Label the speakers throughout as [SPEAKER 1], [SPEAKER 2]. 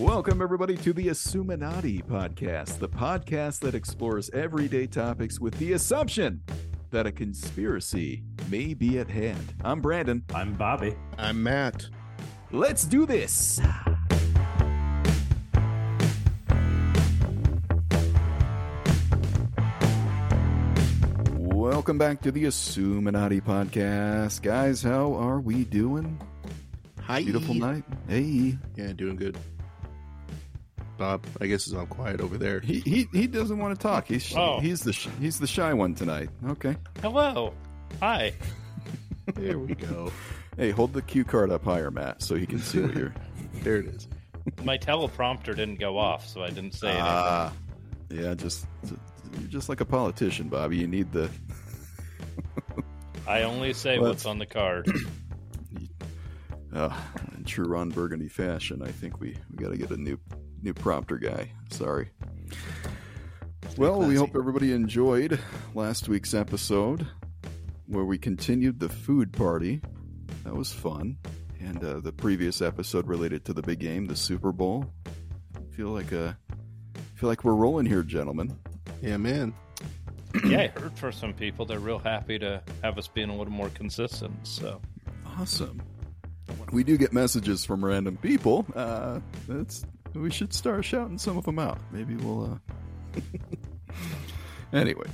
[SPEAKER 1] Welcome, everybody, to the Assuminati podcast, the podcast that explores everyday topics with the assumption that a conspiracy may be at hand. I'm Brandon.
[SPEAKER 2] I'm Bobby.
[SPEAKER 3] I'm Matt.
[SPEAKER 1] Let's do this. Welcome back to the Assuminati podcast. Guys, how are we doing?
[SPEAKER 3] Hi.
[SPEAKER 1] Beautiful night. Hey.
[SPEAKER 3] Yeah, doing good. Bob, I guess is all quiet over there.
[SPEAKER 1] He he, he doesn't want to talk. He's
[SPEAKER 2] Oh.
[SPEAKER 1] he's the sh- he's the shy one tonight. Okay.
[SPEAKER 2] Hello. Hi.
[SPEAKER 3] There we go.
[SPEAKER 1] Hey, hold the cue card up higher, Matt, so he can see what you're.
[SPEAKER 3] There it is.
[SPEAKER 2] My teleprompter didn't go off, so I didn't say anything.
[SPEAKER 1] Ah, yeah. Just you're just like a politician, Bobby. You need the
[SPEAKER 2] I only say
[SPEAKER 1] Let's-
[SPEAKER 2] what's on the card.
[SPEAKER 1] uh, in true Ron Burgundy fashion. I think we we got to get a new new prompter guy. Sorry. Well, we hope everybody enjoyed last week's episode where we continued the food party. That was fun. And uh, the previous episode related to the big game, the Super Bowl. feel like uh, feel like we're rolling here, gentlemen.
[SPEAKER 3] Yeah, man.
[SPEAKER 2] yeah, I heard for some people they're real happy to have us being a little more consistent. So
[SPEAKER 1] Awesome. We do get messages from random people. Uh, that's we should start shouting some of them out. Maybe we'll. Uh... anyway,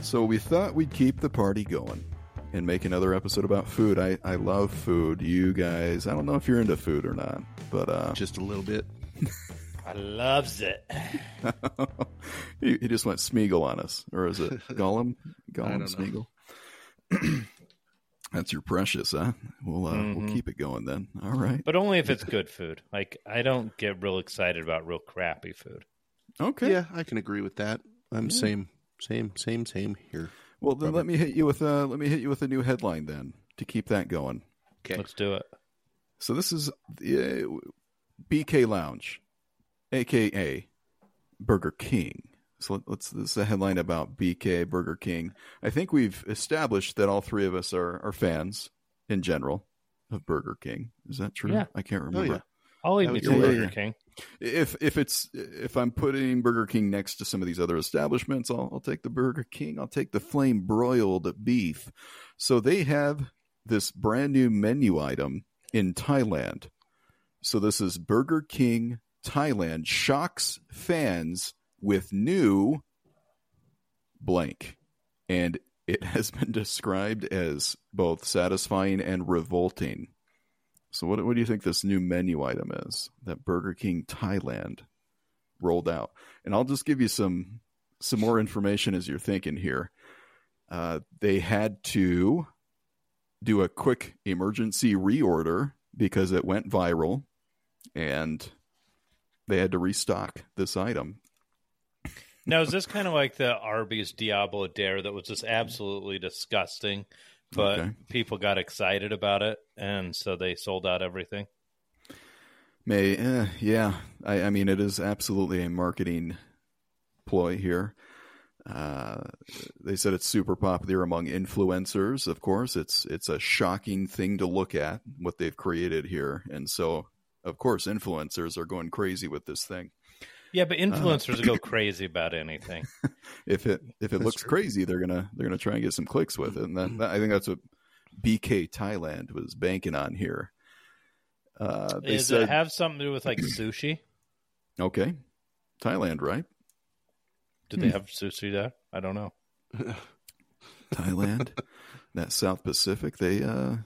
[SPEAKER 1] so we thought we'd keep the party going and make another episode about food. I I love food. You guys, I don't know if you're into food or not, but uh,
[SPEAKER 3] Just a little bit.
[SPEAKER 2] I loves it.
[SPEAKER 1] he, he just went Smeagol on us, or is it Gollum? Gollum
[SPEAKER 3] don't.
[SPEAKER 1] Smeagol. That's your precious, huh? We'll uh, we'll
[SPEAKER 2] Mhm.
[SPEAKER 1] keep it going then. All right.
[SPEAKER 2] But only if it's good food. Like I don't get real excited about real crappy food.
[SPEAKER 1] Okay.
[SPEAKER 3] Yeah, I can agree with that. I'm same, same, same, same here.
[SPEAKER 1] Well, then let me hit you with uh, let me hit you with a new headline then to keep that going.
[SPEAKER 3] Okay.
[SPEAKER 2] Let's do it.
[SPEAKER 1] So this is the uh, BK Lounge, aka Burger King. So let- let's this is a headline about BK Burger King. I think we've established that all three of us are are fans in general of Burger King. Is that true?
[SPEAKER 2] Yeah.
[SPEAKER 1] I can't oh, remember.
[SPEAKER 3] yeah.
[SPEAKER 2] I'll eat
[SPEAKER 3] Oh,
[SPEAKER 2] me
[SPEAKER 3] yeah,
[SPEAKER 2] some
[SPEAKER 3] yeah,
[SPEAKER 2] Burger
[SPEAKER 1] yeah.
[SPEAKER 2] King.
[SPEAKER 1] If if it's if I'm putting Burger King next to some of these other establishments, I'll, I'll take the Burger King. I'll take the flame broiled beef. So they have this brand new menu item in Thailand. So this is Burger King Thailand shocks fans with new blank, and it has been described as both satisfying and revolting. So what what do you think this new menu item is that Burger King Thailand rolled out? And I'll just give you some some more information as you're thinking here. Uh, they had to do a quick emergency reorder because it went viral, and they had to restock this item.
[SPEAKER 2] Now is this kind of like the Arby's Diablo Dare that was just absolutely disgusting, but
[SPEAKER 1] Okay.
[SPEAKER 2] people got excited about it and so they sold out everything?
[SPEAKER 1] May, eh, yeah. I, I mean, it is absolutely a marketing ploy here. Uh, they said it's super popular among influencers. Of course, it's it's a shocking thing to look at what they've created here, and so of course, influencers are going crazy with this thing.
[SPEAKER 2] Yeah, but influencers go crazy about anything.
[SPEAKER 1] If it if it
[SPEAKER 3] That's
[SPEAKER 1] looks
[SPEAKER 3] true.
[SPEAKER 1] crazy, they're gonna they're gonna try and get some clicks with it, and that, that- I think that's what BK Thailand was banking on here. Uh, they
[SPEAKER 2] Does
[SPEAKER 1] said,
[SPEAKER 2] it have something to do with like sushi?
[SPEAKER 1] okay, Thailand, right?
[SPEAKER 2] Did they have sushi there? I don't know.
[SPEAKER 1] Thailand, that South Pacific, they uh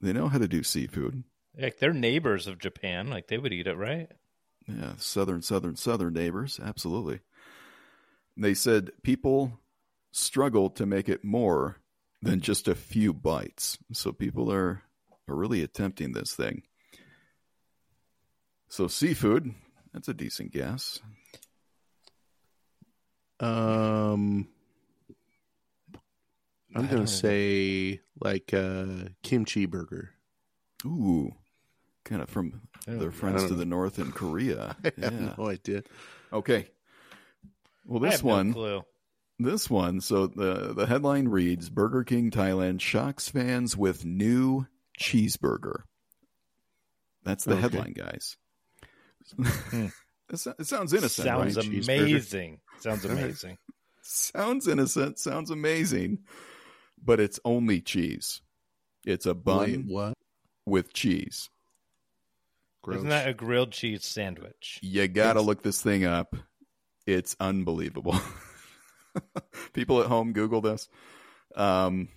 [SPEAKER 1] they know how to do seafood.
[SPEAKER 2] Like they're neighbors of Japan. Like they would eat it, right?
[SPEAKER 1] Yeah, southern, southern, southern neighbors, absolutely. They said people struggle to make it more than just a few bites. So people are are really attempting this thing. So seafood, that's a decent guess.
[SPEAKER 3] Um, I'm gonna say like uh, kimchi burger.
[SPEAKER 1] Ooh, kind of from their friends to
[SPEAKER 3] know.
[SPEAKER 1] the north in Korea.
[SPEAKER 3] I
[SPEAKER 1] Yeah.
[SPEAKER 3] have no idea.
[SPEAKER 1] Okay. Well,
[SPEAKER 2] I
[SPEAKER 1] this
[SPEAKER 2] have no
[SPEAKER 1] one,
[SPEAKER 2] clue.
[SPEAKER 1] This one, so the the headline reads Burger King Thailand shocks fans with new cheeseburger. That's the
[SPEAKER 3] Okay.
[SPEAKER 1] headline, guys. Hmm. It, it sounds innocent.
[SPEAKER 2] Sounds
[SPEAKER 1] right?
[SPEAKER 2] Amazing. Sounds amazing.
[SPEAKER 1] sounds innocent. Sounds amazing, but it's only cheese. It's a bun
[SPEAKER 3] Wait, what?
[SPEAKER 1] with cheese.
[SPEAKER 3] Gross.
[SPEAKER 2] Isn't that a grilled cheese sandwich?
[SPEAKER 1] You gotta
[SPEAKER 3] It's-
[SPEAKER 1] look this thing up. It's unbelievable. People at home, Google this. Um,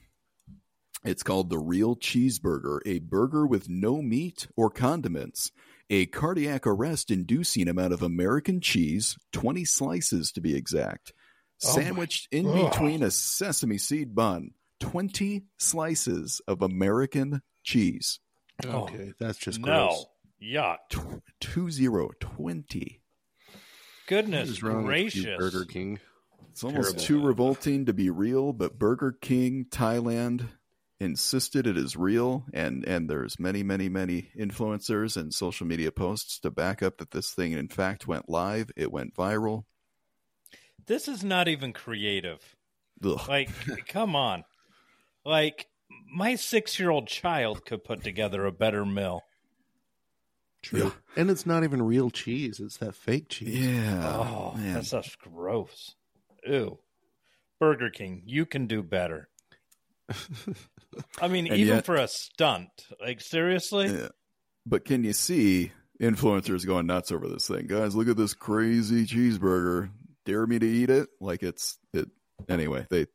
[SPEAKER 1] it's called the Real Cheeseburger, a burger with no meat or condiments, a cardiac arrest inducing amount of American cheese, 20 slices to be exact,
[SPEAKER 2] Oh my-
[SPEAKER 1] sandwiched in
[SPEAKER 2] Ugh.
[SPEAKER 1] between a sesame seed bun. 20 slices of American cheese.
[SPEAKER 3] okay, that's just
[SPEAKER 2] no.
[SPEAKER 3] Gross.
[SPEAKER 2] Yuck.
[SPEAKER 1] Tw- Two zero twenty.
[SPEAKER 2] Goodness
[SPEAKER 3] is wrong with you,
[SPEAKER 2] gracious.
[SPEAKER 3] Burger King?
[SPEAKER 1] It's almost
[SPEAKER 3] Terrible.
[SPEAKER 1] too revolting to be real, but Burger King Thailand insisted it is real, and and there's many, many, many influencers and social media posts to back up that this thing in fact went live. It went viral.
[SPEAKER 2] This is not even creative.
[SPEAKER 1] Ugh.
[SPEAKER 2] Like, come on. Like, my six year old child could put together a better meal.
[SPEAKER 3] True.
[SPEAKER 1] Yeah.
[SPEAKER 3] And it's not even real cheese. It's that fake cheese.
[SPEAKER 1] Yeah,
[SPEAKER 2] oh,
[SPEAKER 1] man.
[SPEAKER 2] that stuff's gross. Ew. Burger King, you can do better. I mean,
[SPEAKER 1] And
[SPEAKER 2] even
[SPEAKER 1] yet-
[SPEAKER 2] for a stunt. Like, seriously?
[SPEAKER 1] Yeah. But can you see influencers going nuts over this thing? Guys, look at this crazy cheeseburger. Dare me to eat it? Like it's it. Anyway, they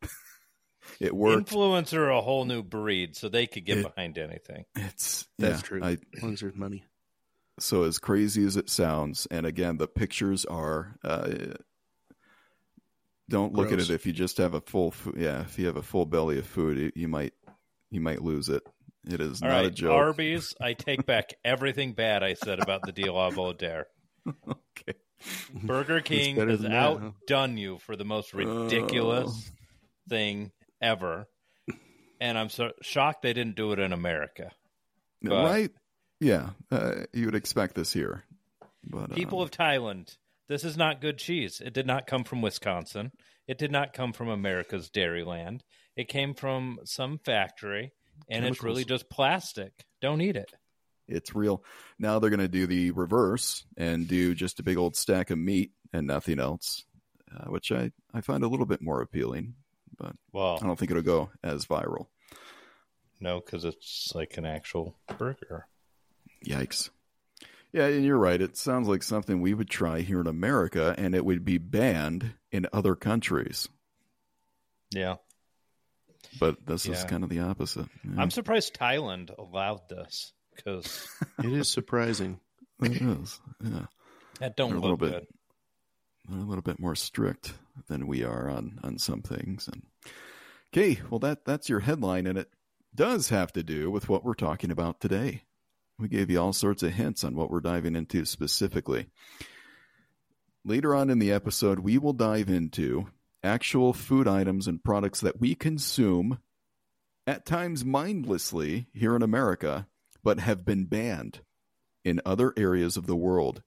[SPEAKER 1] it worked.
[SPEAKER 2] Influencer a whole new breed, so they could get
[SPEAKER 1] It-
[SPEAKER 2] behind anything.
[SPEAKER 1] It's
[SPEAKER 3] That's
[SPEAKER 1] yeah,
[SPEAKER 3] true.
[SPEAKER 1] I,
[SPEAKER 3] As long as there's money.
[SPEAKER 1] So as crazy as it sounds, and again, the pictures are. Uh, don't look
[SPEAKER 3] Gross.
[SPEAKER 1] at it if you just have a full. Yeah, if you have a full belly of food, it, you might you might lose it. It is
[SPEAKER 2] All
[SPEAKER 1] not a
[SPEAKER 2] right,
[SPEAKER 1] joke.
[SPEAKER 2] Arby's, I take back everything bad I said about the Diablo Dare.
[SPEAKER 1] okay.
[SPEAKER 2] Burger King has
[SPEAKER 3] than that, huh?
[SPEAKER 2] outdone you for the most ridiculous
[SPEAKER 1] Oh.
[SPEAKER 2] thing ever. And I'm so shocked they didn't do it in America. But-
[SPEAKER 1] right? Yeah, uh, you would expect this here, but
[SPEAKER 2] People
[SPEAKER 1] um,
[SPEAKER 2] of Thailand, this is not good cheese. It did not come from Wisconsin. It did not come from America's Dairyland. It came from some factory, and it's really just plastic. Don't eat it.
[SPEAKER 1] it's real. Now they're going to do the reverse and do just a big old stack of meat and nothing else, uh, which I I find a little bit more appealing. But
[SPEAKER 2] Well,
[SPEAKER 1] I don't think it'll go as viral.
[SPEAKER 2] no, because it's like an actual burger.
[SPEAKER 1] Yikes. Yeah, and you're right. It sounds like something we would try here in America, and it would be banned in other countries.
[SPEAKER 2] Yeah.
[SPEAKER 1] But this is kind of the opposite. Yeah,
[SPEAKER 2] I'm surprised Thailand allowed this because
[SPEAKER 3] It is surprising.
[SPEAKER 1] it is. Yeah,
[SPEAKER 2] that don't
[SPEAKER 1] They're a little
[SPEAKER 2] look
[SPEAKER 1] bit-
[SPEAKER 2] good.
[SPEAKER 1] they're a little bit more strict than we are on on some things. And okay, well that that's your headline, and it does have to do with what we're talking about today. We gave you all sorts of hints on what we're diving into specifically. Later on in the episode, we will dive into actual food items and products that we consume at times mindlessly here in America, but have been banned in other areas of the world.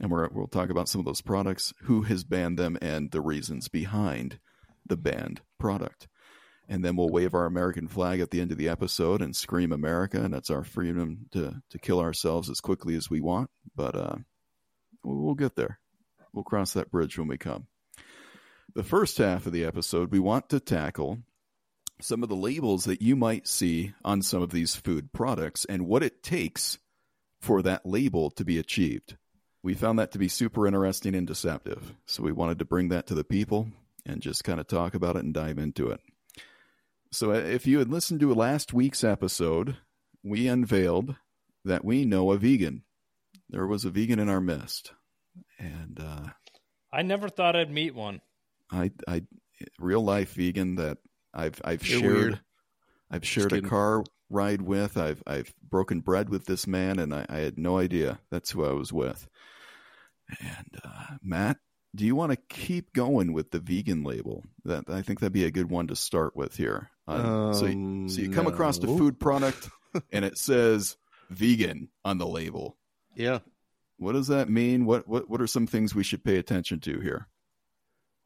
[SPEAKER 1] And we're, we'll talk about some of those products, who has banned them, and the reasons behind the banned product. And then we'll wave our American flag at the end of the episode and scream America, and that's our freedom to, to kill ourselves as quickly as we want. But uh, we'll we'll get there. We'll cross that bridge when we come. The first half of the episode, we want to tackle some of the labels that you might see on some of these food products and what it takes for that label to be achieved. We found that to be super interesting and deceptive. So we wanted to bring that to the people and just kind of talk about it and dive into it. So uh, if you had listened to last week's episode, we unveiled that we know a vegan. There was a vegan in our midst. And uh,
[SPEAKER 2] I never thought I'd meet one.
[SPEAKER 1] I, I, real life vegan that I've, I've
[SPEAKER 3] You're
[SPEAKER 1] shared,
[SPEAKER 3] weird.
[SPEAKER 1] I've shared a car ride with. I've, I've broken bread with this man, and I, I had no idea that's who I was with. And uh, Matt, do you want to keep going with the vegan label? That I think that'd be a good one to start with here. Uh, so, you,
[SPEAKER 3] Um,
[SPEAKER 1] so you come across a food product, and it says vegan on the label.
[SPEAKER 3] Yeah.
[SPEAKER 1] What does that mean? What what what are some things we should pay attention to here?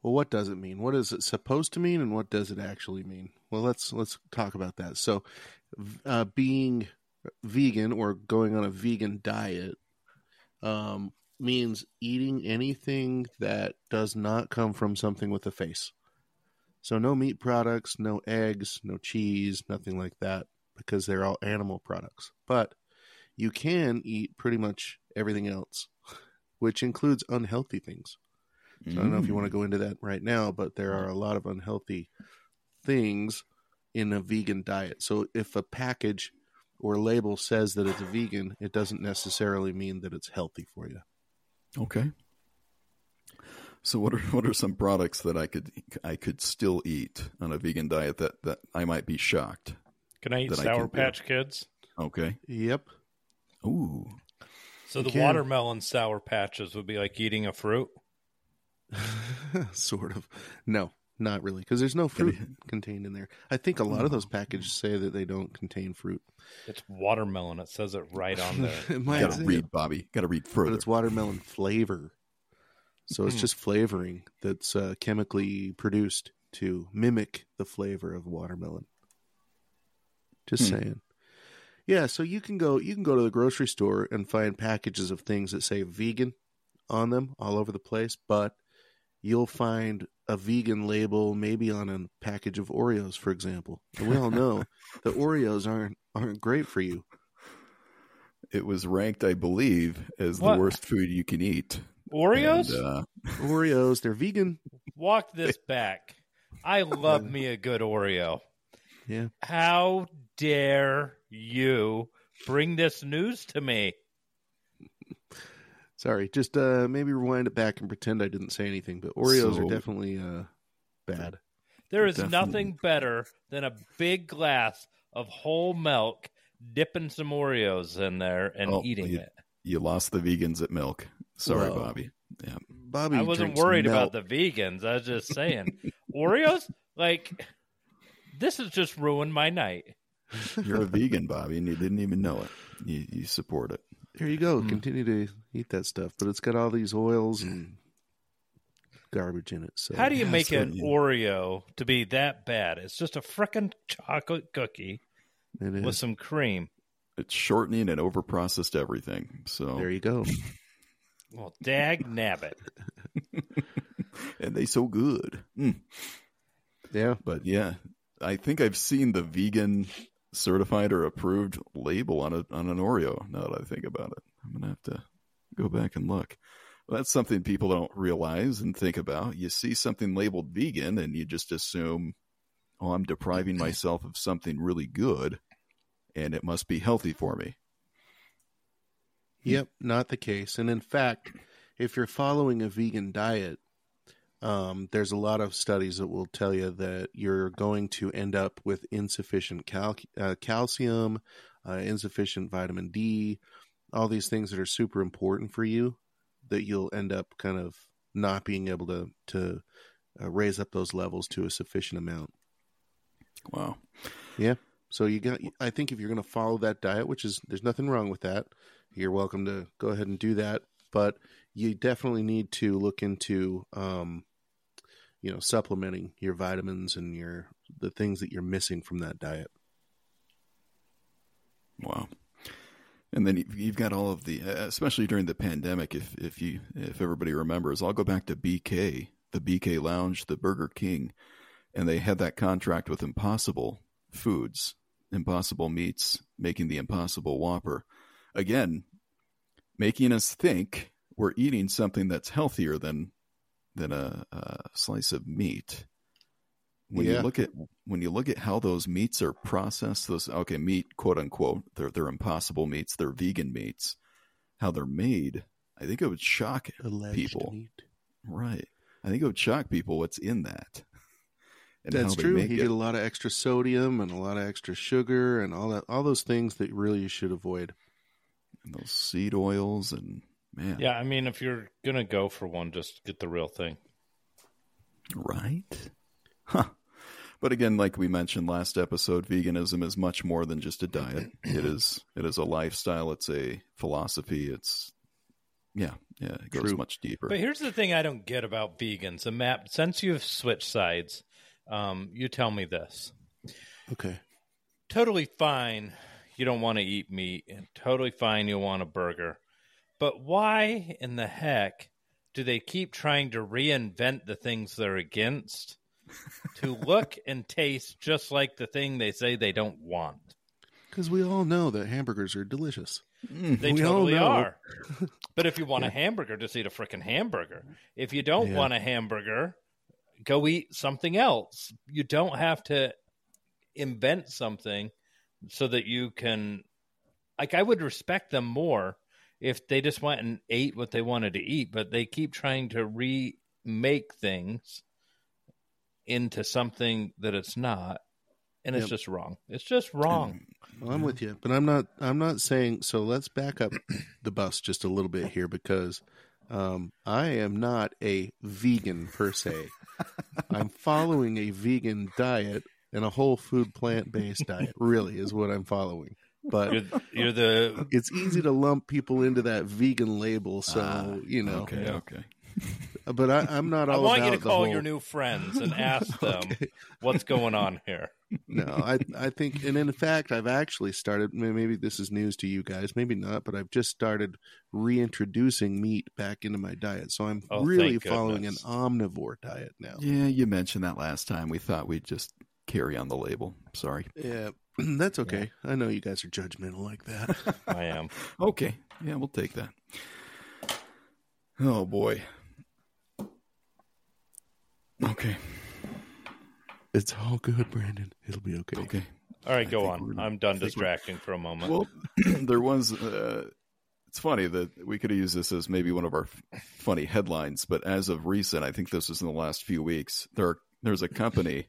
[SPEAKER 3] Well, what does it mean? What is it supposed to mean, and what does it actually mean? Well, let's let's talk about that. So, uh, being vegan or going on a vegan diet um, means eating anything that does not come from something with a face. So no meat products, no eggs, no cheese, nothing like that, because they're all animal products. But you can eat pretty much everything else, which includes unhealthy things. So I don't know if you want to mm. go into that right now, but there are a lot of unhealthy things in a vegan diet. So if a package or label says that it's a vegan, it doesn't necessarily mean that it's healthy for you.
[SPEAKER 1] Okay. So what are what are some products that I could I could still eat on a vegan diet that that I might be shocked?
[SPEAKER 2] Can I eat
[SPEAKER 1] That I
[SPEAKER 2] Sour
[SPEAKER 1] can.
[SPEAKER 2] Patch Kids?
[SPEAKER 1] Okay.
[SPEAKER 3] Yep.
[SPEAKER 1] Ooh.
[SPEAKER 2] So
[SPEAKER 3] You
[SPEAKER 2] the
[SPEAKER 3] can.
[SPEAKER 2] watermelon Sour Patches would be like eating a fruit.
[SPEAKER 3] sort of. No, not really, because there's no fruit contained in there. I think a lot of those packages say that they don't contain fruit.
[SPEAKER 2] It's watermelon. It says it right on there.
[SPEAKER 3] it might
[SPEAKER 1] Got
[SPEAKER 3] say
[SPEAKER 1] to
[SPEAKER 3] it,
[SPEAKER 1] read, Bobby. Got to read
[SPEAKER 3] but
[SPEAKER 1] further.
[SPEAKER 3] it's watermelon flavor. So it's
[SPEAKER 2] Hmm.
[SPEAKER 3] just flavoring that's uh, chemically produced to mimic the flavor of watermelon. Just
[SPEAKER 1] Hmm.
[SPEAKER 3] saying. Yeah, so you can go you can go to the grocery store and find packages of things that say vegan on them all over the place, but you'll find a vegan label maybe on a package of Oreos, for example. And we all know that Oreos aren't aren't great for you.
[SPEAKER 1] It was ranked, I believe, as
[SPEAKER 2] What?
[SPEAKER 1] the worst food you can eat.
[SPEAKER 2] Oreos?
[SPEAKER 1] And, uh,
[SPEAKER 3] Oreos, they're vegan.
[SPEAKER 2] Walk this back. I love me a good Oreo.
[SPEAKER 3] Yeah.
[SPEAKER 2] How dare you bring this news to me?
[SPEAKER 3] Sorry, just uh maybe rewind it back and pretend I didn't say anything, but Oreos
[SPEAKER 1] So-
[SPEAKER 3] are definitely uh bad.
[SPEAKER 2] There is
[SPEAKER 1] Definitely.
[SPEAKER 2] nothing better than a big glass of whole milk, dipping some Oreos in there and
[SPEAKER 1] Oh,
[SPEAKER 2] eating
[SPEAKER 1] you-
[SPEAKER 2] it.
[SPEAKER 1] you lost the vegans at milk. Sorry,
[SPEAKER 3] Whoa.
[SPEAKER 1] Bobby. Yeah.
[SPEAKER 3] Bobby
[SPEAKER 2] I wasn't worried
[SPEAKER 3] milk.
[SPEAKER 2] about the vegans. I was just saying. Oreos? Like, this has just ruined my night.
[SPEAKER 1] You're a vegan, Bobby, and you didn't even know it. You, you support it.
[SPEAKER 3] There you go.
[SPEAKER 1] Mm.
[SPEAKER 3] Continue to eat that stuff, but it's got all these oils and garbage in it. So
[SPEAKER 2] How do you
[SPEAKER 1] Yeah,
[SPEAKER 2] make an
[SPEAKER 1] you-
[SPEAKER 2] Oreo to be that bad? It's just a frickin' chocolate cookie
[SPEAKER 3] it is.
[SPEAKER 2] with some cream.
[SPEAKER 1] It's shortening and overprocessed everything. So
[SPEAKER 3] There you go.
[SPEAKER 2] Well, dag nabbit.
[SPEAKER 1] and they so good. Mm.
[SPEAKER 3] Yeah.
[SPEAKER 1] But yeah, I think I've seen the vegan certified or approved label on a on an Oreo. Now that I think about it, I'm gonna have to go back and look. Well, that's something people don't realize and think about. You see something labeled vegan, and you just assume, "Oh, I'm depriving myself of something really good, and it must be healthy for me."
[SPEAKER 3] Yep, not the case. And in fact, if you're following a vegan diet, um, there's a lot of studies that will tell you that you're going to end up with insufficient cal- uh, calcium, uh, insufficient vitamin D, all these things that are super important for you. That you'll end up kind of not being able to to uh, raise up those levels to a sufficient amount.
[SPEAKER 1] Wow. Yeah.
[SPEAKER 3] So you got. I think if you're going to follow that diet, which is there's nothing wrong with that, you're welcome to go ahead and do that. But you definitely need to look into, um, you know, supplementing your vitamins and your the things that you're missing from that diet.
[SPEAKER 1] Wow. And then you- you've got all of the, especially during the pandemic. If if you if everybody remembers, I'll go back to BK, the BK Lounge, the Burger King, and they had that contract with Impossible Foods, Impossible Meats, making the Impossible Whopper. Again, making us think we're eating something that's healthier than than a, a slice of meat. When
[SPEAKER 3] Yeah.
[SPEAKER 1] you look at when you look at how those meats are processed, those okay meat quote unquote, they're they're impossible meats, they're vegan meats. How they're made, I think it would shock
[SPEAKER 3] Alleged
[SPEAKER 1] People.
[SPEAKER 3] meat.
[SPEAKER 1] right. I think it would shock people what's in that. And
[SPEAKER 3] That's true. You get a lot of extra sodium and a lot of extra sugar and all that, all those things that really you should avoid.
[SPEAKER 1] and those seed oils and man,
[SPEAKER 2] Yeah, I mean, if you're gonna go for one, just get the real thing.
[SPEAKER 1] right? Huh. But again, like we mentioned last episode, veganism is much more than just a diet. It is it is a lifestyle, it's a philosophy, it's yeah, yeah, it goes
[SPEAKER 3] True.
[SPEAKER 1] much deeper.
[SPEAKER 2] But here's the thing I don't get about vegans. And Matt, since you've switched sides, um, you tell me this.
[SPEAKER 3] Okay.
[SPEAKER 2] Totally fine. You don't want to eat meat, and totally fine. You want a burger, But why in the heck do they keep trying to reinvent the things they're against to look and taste just like the thing they say they don't want?
[SPEAKER 3] Because we all know that hamburgers are delicious.
[SPEAKER 1] Mm.
[SPEAKER 2] They totally are. But if you want a hamburger, just eat a freaking hamburger. If you don't
[SPEAKER 3] Yeah.
[SPEAKER 2] want a hamburger, go eat something else. You don't have to invent something so that you can. Like, I would respect them more if they just went and ate what they wanted to eat, but they keep trying to remake things into something that it's not. And it's
[SPEAKER 3] Yep.
[SPEAKER 2] just wrong. It's just wrong.
[SPEAKER 3] Well, I'm with you, but I'm not. I'm not saying. So let's back up the bus just a little bit here because um, I am not a vegan per se. I'm following a vegan diet and a whole food plant based diet. Really, is what I'm following. But
[SPEAKER 2] You're, you're the
[SPEAKER 3] it's easy to lump people into that vegan label. So
[SPEAKER 1] Ah,
[SPEAKER 3] you know.
[SPEAKER 1] Okay, okay.
[SPEAKER 3] But I, I'm not
[SPEAKER 2] I
[SPEAKER 3] all
[SPEAKER 2] want
[SPEAKER 3] about
[SPEAKER 2] you to call
[SPEAKER 3] whole-
[SPEAKER 2] your new friends and ask them
[SPEAKER 3] Okay.
[SPEAKER 2] what's going on here.
[SPEAKER 3] no, I I think, and in fact, I've actually started. Maybe this is news to you guys, maybe not, but I've just started reintroducing meat back into my diet. So I'm
[SPEAKER 2] Oh,
[SPEAKER 3] really following an omnivore diet now.
[SPEAKER 1] Yeah, you mentioned that last time. We thought we'd just carry on the label. Sorry.
[SPEAKER 3] Yeah, that's okay. I know you guys are judgmental like that.
[SPEAKER 2] I am.
[SPEAKER 1] Okay. Yeah, we'll take that. Oh boy. Okay.
[SPEAKER 3] it's all good, Brandon. It'll be okay.
[SPEAKER 1] Okay.
[SPEAKER 2] All right, go on. I'm done
[SPEAKER 1] I think we're-
[SPEAKER 2] distracting for a moment.
[SPEAKER 1] Well, there was. Uh, it's funny that we could have used this as maybe one of our f- funny headlines, but as of recent, I think this was in the last few weeks. There, there's a company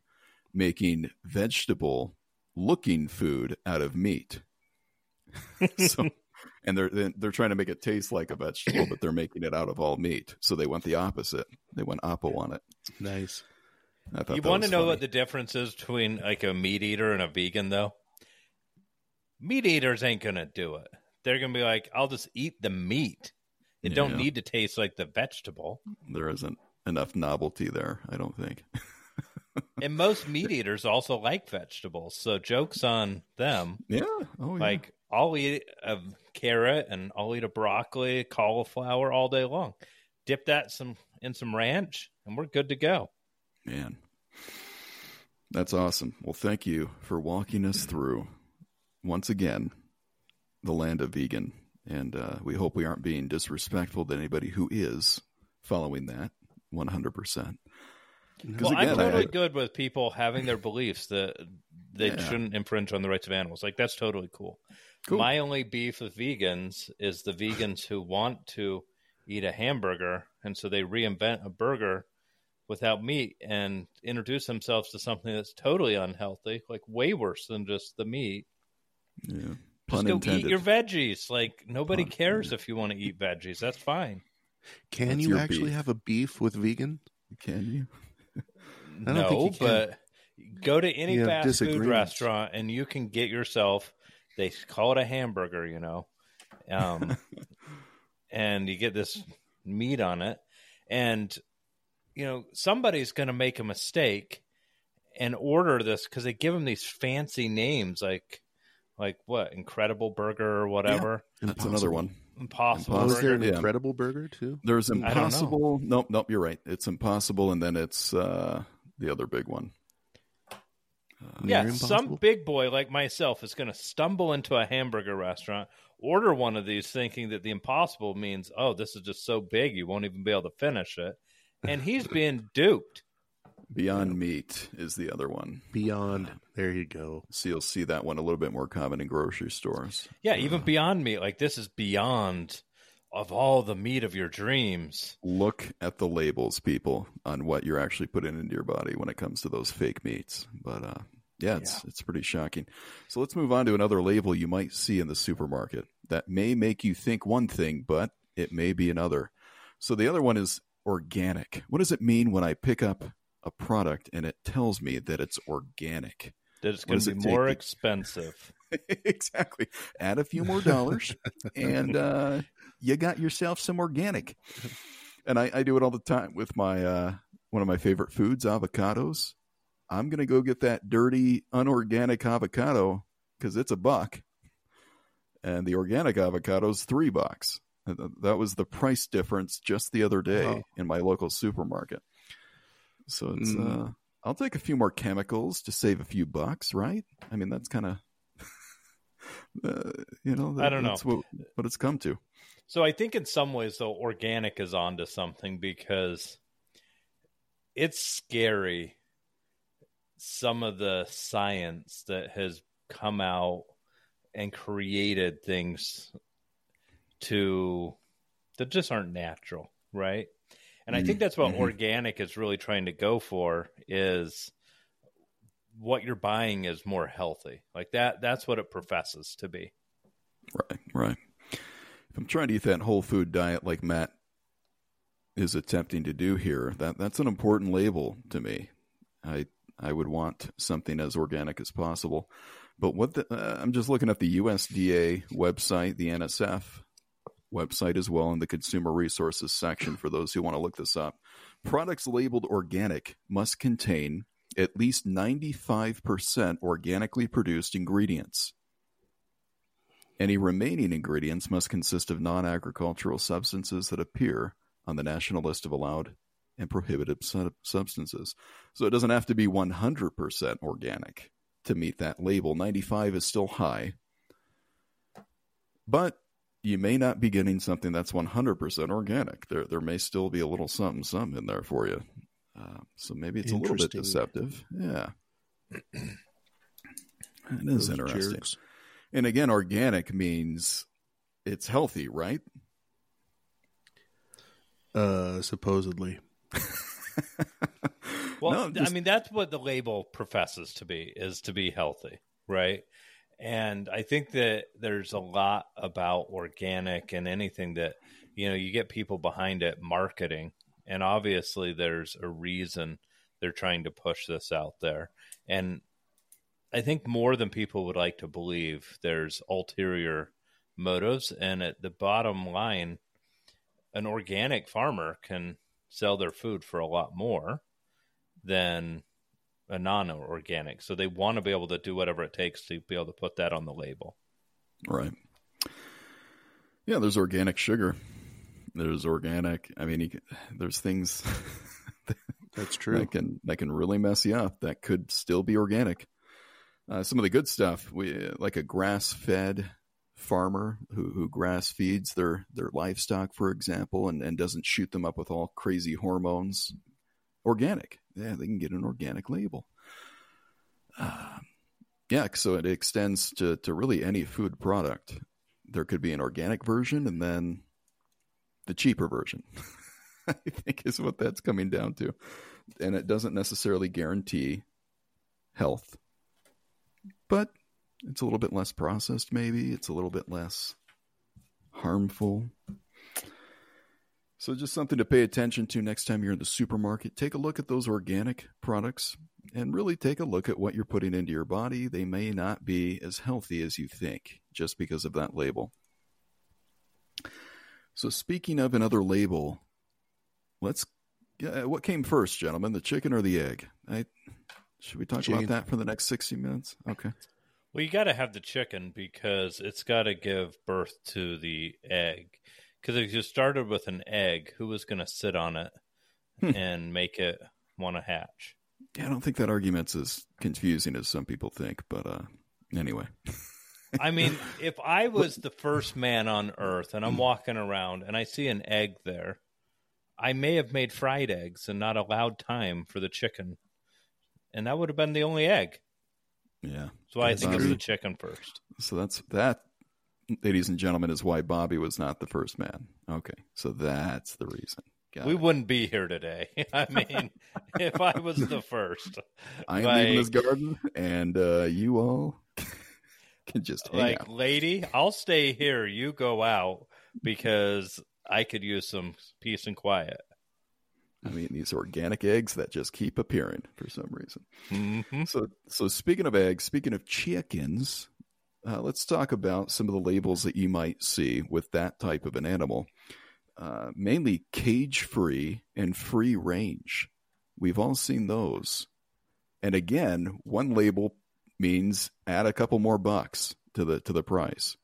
[SPEAKER 1] making vegetable looking food out of meat. so, and they're they're they're trying to make it taste like a vegetable, but they're making it out of all meat. So they went the opposite. They went oppo on it.
[SPEAKER 3] Nice.
[SPEAKER 1] I thought
[SPEAKER 2] you want to know
[SPEAKER 1] funny.
[SPEAKER 2] what the difference is between like a meat eater and a vegan, though? Meat eaters ain't gonna do it. They're gonna be like, "I'll just eat the meat. It don't need to taste like the vegetable."
[SPEAKER 1] there isn't enough novelty there. I don't think.
[SPEAKER 2] And most meat eaters also like vegetables, so jokes on them.
[SPEAKER 1] Yeah. Oh, yeah.
[SPEAKER 2] Like I'll eat a carrot and I'll eat a broccoli, cauliflower all day long. Dip that some in some ranch, and we're good to go.
[SPEAKER 1] Man, that's awesome. Well, thank you for walking us through once again the land of vegan, and uh, we hope we aren't being disrespectful to anybody who is following that one hundred percent.
[SPEAKER 2] Well, I'm totally
[SPEAKER 1] I-
[SPEAKER 2] good with people having their beliefs that they
[SPEAKER 1] Yeah.
[SPEAKER 2] shouldn't infringe on the rights of animals. Like that's totally cool.
[SPEAKER 1] Cool.
[SPEAKER 2] My only beef with vegans is the vegans who want to eat a hamburger and so they reinvent a burger without meat and introduce themselves to something that's totally unhealthy, like way worse than just the meat.
[SPEAKER 1] Yeah, Pun Just
[SPEAKER 2] go
[SPEAKER 1] intended.
[SPEAKER 2] eat your veggies. Like nobody
[SPEAKER 1] Pun-
[SPEAKER 2] cares if you want to eat veggies. That's fine.
[SPEAKER 3] Can
[SPEAKER 1] That's
[SPEAKER 3] you actually
[SPEAKER 1] beef.
[SPEAKER 3] have a beef with vegan?
[SPEAKER 1] Can you?
[SPEAKER 3] I
[SPEAKER 2] no,
[SPEAKER 3] think you can.
[SPEAKER 2] but go to any
[SPEAKER 3] You
[SPEAKER 2] fast food restaurant and you can get yourself. They call it a hamburger, you know, um, and you get this meat on it, and you know somebody's going to make a mistake and order this because they give them these fancy names like like what Incredible Burger or whatever,
[SPEAKER 1] That's another one.
[SPEAKER 2] Impossible
[SPEAKER 3] Oh, is there
[SPEAKER 2] Burger.
[SPEAKER 3] an
[SPEAKER 1] Yeah.
[SPEAKER 3] incredible burger too?
[SPEAKER 1] There's impossible. Nope, nope. You're right. It's impossible, and then it's uh, the other big one.
[SPEAKER 2] Uh,
[SPEAKER 3] yeah,
[SPEAKER 2] some big boy like myself is going to stumble into a hamburger restaurant, order one of these thinking that the impossible means, oh, this is just so big you won't even be able to finish it. And he's being duped.
[SPEAKER 1] Beyond Meat is the other one.
[SPEAKER 3] Beyond. There you go.
[SPEAKER 1] So you'll see that one a little bit more common in grocery stores.
[SPEAKER 2] Yeah, even beyond meat. Like, this is beyond of all the meat of your dreams.
[SPEAKER 1] Look at the labels, people, on what you're actually putting into your body when it comes to those fake meats. But uh, yeah, it's it's pretty shocking. So let's move on to another label you might see in the supermarket that may make you think one thing, but it may be another. So the other one is organic. What does it mean when I pick up a product and it tells me that it's organic?
[SPEAKER 2] That it's going to be more expensive.
[SPEAKER 1] exactly. Add a few more dollars, and uh, you got yourself some organic. And I, I do it all the time with my uh, one of my favorite foods, avocados. I'm gonna go get that dirty, unorganic avocado because it's a buck, and the organic avocado's three bucks. That was the price difference just the other day
[SPEAKER 3] Oh.
[SPEAKER 1] in my local supermarket. So it's
[SPEAKER 3] Mm.
[SPEAKER 1] uh I'll take a few more chemicals to save a few bucks, right? I mean, that's kind of uh, you know,
[SPEAKER 2] I don't know.
[SPEAKER 1] that's what what it's come to.
[SPEAKER 2] So I think in some ways though organic is onto something because it's scary some of the science that has come out and created things to that just aren't natural, right? And I think that's what
[SPEAKER 1] Mhm.
[SPEAKER 2] organic is really trying to go for is what you're buying is more healthy. Like that that's what it professes to be.
[SPEAKER 1] Right, right. If I'm trying to eat that whole food diet like Matt is attempting to do here, that that's an important label to me. I I would want something as organic as possible. But what the, uh, I'm just looking at the USDA website, the NSF website as well, in the consumer resources section for those who want to look this up. Products labeled organic must contain at least 95% organically produced ingredients. Any remaining ingredients must consist of non agricultural substances that appear on the national list of allowed and prohibited sub- substances. So it doesn't have to be 100% organic to meet that label. 95 is still high. But you may not be getting something that's 100% organic. There, there may still be a little something, something in there for you. Uh, so maybe it's a little bit deceptive. Yeah. It is
[SPEAKER 3] Those
[SPEAKER 1] interesting.
[SPEAKER 3] jerks.
[SPEAKER 1] And again, organic means it's healthy, right?
[SPEAKER 3] Uh, supposedly.
[SPEAKER 2] Well,
[SPEAKER 1] No, just-
[SPEAKER 2] I mean, that's what the label professes to be is to be healthy, right? And I think that there's a lot about organic and anything that, you know, you get people behind it marketing. And obviously, there's a reason they're trying to push this out there. And I think more than people would like to believe, there's ulterior motives. And at the bottom line, an organic farmer can sell their food for a lot more than a non-organic. So they want to be able to do whatever it takes to be able to put that on the label.
[SPEAKER 1] Right. Yeah, there's organic sugar. There's organic. I mean, you can, there's things
[SPEAKER 3] That's true.
[SPEAKER 1] that can that can really mess you up. That could still be organic. Uh, some of the good stuff, we like a grass-fed farmer who, who grass feeds their their livestock, for example, and, and doesn't shoot them up with all crazy hormones. Organic, yeah, they can get an organic label. Uh, yeah, so it extends to to really any food product. There could be an organic version, and then the cheaper version. I think is what that's coming down to. And it doesn't necessarily guarantee health, but it's a little bit less processed, maybe. It's a little bit less harmful. So, just something to pay attention to next time you're in the supermarket. Take a look at those organic products and really take a look at what you're putting into your body. They may not be as healthy as you think just because of that label. So, speaking of another label, let's. Yeah, what came first, gentlemen? The chicken or the egg? I, should we talk
[SPEAKER 3] Chicken.
[SPEAKER 1] about that for the next 60 minutes? Okay.
[SPEAKER 2] Well, you got to have the chicken because it's got to give birth to the egg. Because if you started with an egg, who was going to sit on it
[SPEAKER 1] Hmm.
[SPEAKER 2] and make it want to hatch?
[SPEAKER 1] Yeah, I don't think that argument's as confusing as some people think, but uh, anyway.
[SPEAKER 2] I mean, if I was the first man on Earth and I'm walking around and I see an egg there, I may have made fried eggs and not allowed time for the chicken, and that would have been the only egg.
[SPEAKER 1] Yeah.
[SPEAKER 2] So I
[SPEAKER 3] That's
[SPEAKER 2] think it's
[SPEAKER 3] true.
[SPEAKER 2] the chicken first.
[SPEAKER 1] So that's that, ladies and gentlemen, is why Bobby was not the first man. Okay. So that's the reason. Got
[SPEAKER 2] we
[SPEAKER 1] it.
[SPEAKER 2] wouldn't be here today. I mean, if I was the first,
[SPEAKER 1] I'm
[SPEAKER 2] like-
[SPEAKER 1] leaving this garden, and uh, you all can just hang
[SPEAKER 2] like,
[SPEAKER 1] out.
[SPEAKER 2] lady, I'll stay here. You go out because I could use some peace and quiet.
[SPEAKER 1] I mean, these organic eggs that just keep appearing for some reason.
[SPEAKER 2] hmm
[SPEAKER 1] So, so speaking of eggs, speaking of chickens, uh, let's talk about some of the labels that you might see with that type of an animal. Uh, mainly cage free and free range. We've all seen those. And again, one label means add a couple more bucks to the to the price.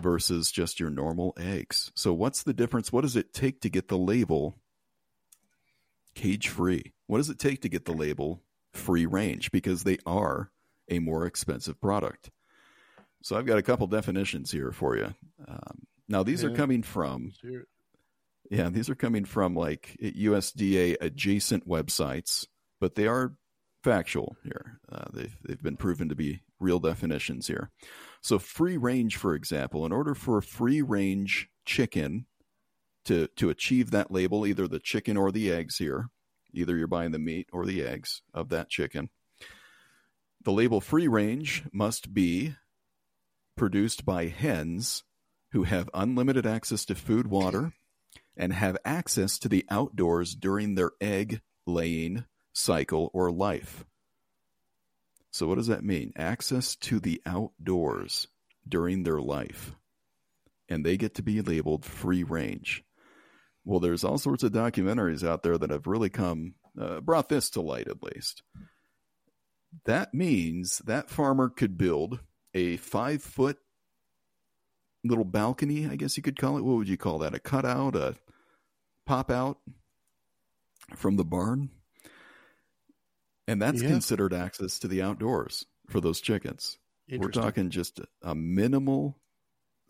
[SPEAKER 1] versus just your normal eggs. So, what's the difference? What does it take to get the label cage free? What does it take to get the label free range? Because they are a more expensive product. So, I've got a couple definitions here for you. Um, now, these are coming from yeah, these are coming from like USDA adjacent websites, but they are factual here. Uh, they've they've been proven to be real definitions here. So free range, for example, in order for a free range chicken to to achieve that label, either the chicken or the eggs here, either you're buying the meat or the eggs of that chicken. The label free range must be produced by hens who have unlimited access to food, water, and have access to the outdoors during their egg laying cycle or life. So, what does that mean? Access to the outdoors during their life. And they get to be labeled free range. Well, there's all sorts of documentaries out there that have really come, uh, brought this to light at least. That means that farmer could build a five foot little balcony, I guess you could call it. What would you call that? A cutout, a pop out from the barn? And that's
[SPEAKER 3] Yeah.
[SPEAKER 1] considered access to the outdoors for those chickens. We're talking just a minimal,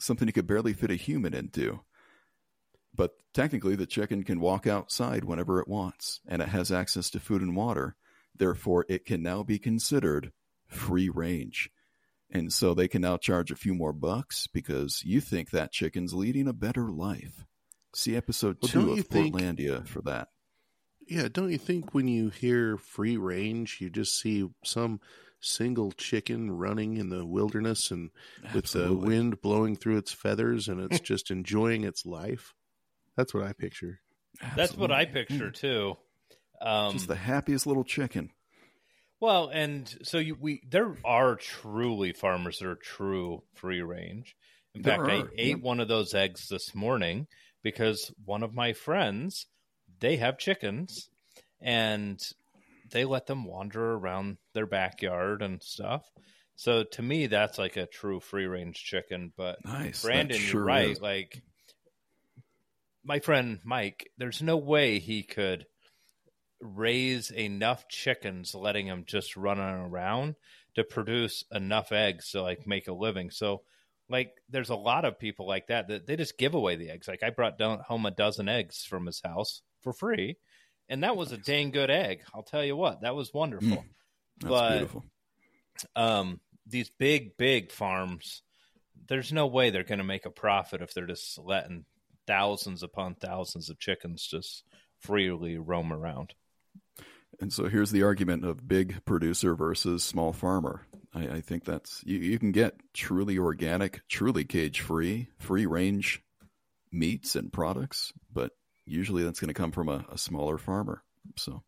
[SPEAKER 1] something you could barely fit a human into. But technically, the chicken can walk outside whenever it wants, and it has access to food and water. Therefore, it can now be considered free range. And so they can now charge a few more bucks because you think that chicken's leading a better life. See episode
[SPEAKER 3] Well,
[SPEAKER 1] two of
[SPEAKER 3] think-
[SPEAKER 1] Portlandia for that.
[SPEAKER 3] Yeah, don't you think when you hear free range, you just see some single chicken running in the wilderness and with the wind blowing through its feathers and it's just enjoying its life? That's what I picture.
[SPEAKER 2] That's what I
[SPEAKER 1] Absolutely.
[SPEAKER 2] picture too. Um,
[SPEAKER 1] Just the happiest little chicken.
[SPEAKER 2] Well, and so you, we there are truly farmers that are true free range. In
[SPEAKER 1] There
[SPEAKER 2] fact, I
[SPEAKER 1] are,
[SPEAKER 2] ate
[SPEAKER 1] yeah.
[SPEAKER 2] one of those eggs this morning because one of my friends they have chickens and they let them wander around their backyard and stuff. So to me, that's like a true free range chicken. But
[SPEAKER 1] Nice.
[SPEAKER 2] Brandon,
[SPEAKER 1] sure
[SPEAKER 2] you're right.
[SPEAKER 1] is.
[SPEAKER 2] Like my friend Mike, there's no way he could raise enough chickens, letting them just run around to produce enough eggs to like make a living. So, like, there's a lot of people like that that they just give away the eggs. Like, I brought down home a dozen eggs from his house for free, and that was a dang good egg. I'll tell you what, that was wonderful.
[SPEAKER 1] Mm. That's
[SPEAKER 2] but-
[SPEAKER 1] beautiful.
[SPEAKER 2] um, these big, big farms, there's no way they're going to make a profit if they're just letting thousands upon thousands of chickens just freely roam around.
[SPEAKER 1] And so here's the argument of big producer versus small farmer. I, I think that's you, you can get truly organic, truly cage free, free range meats and products, but usually that's going to come from a, a smaller farmer. So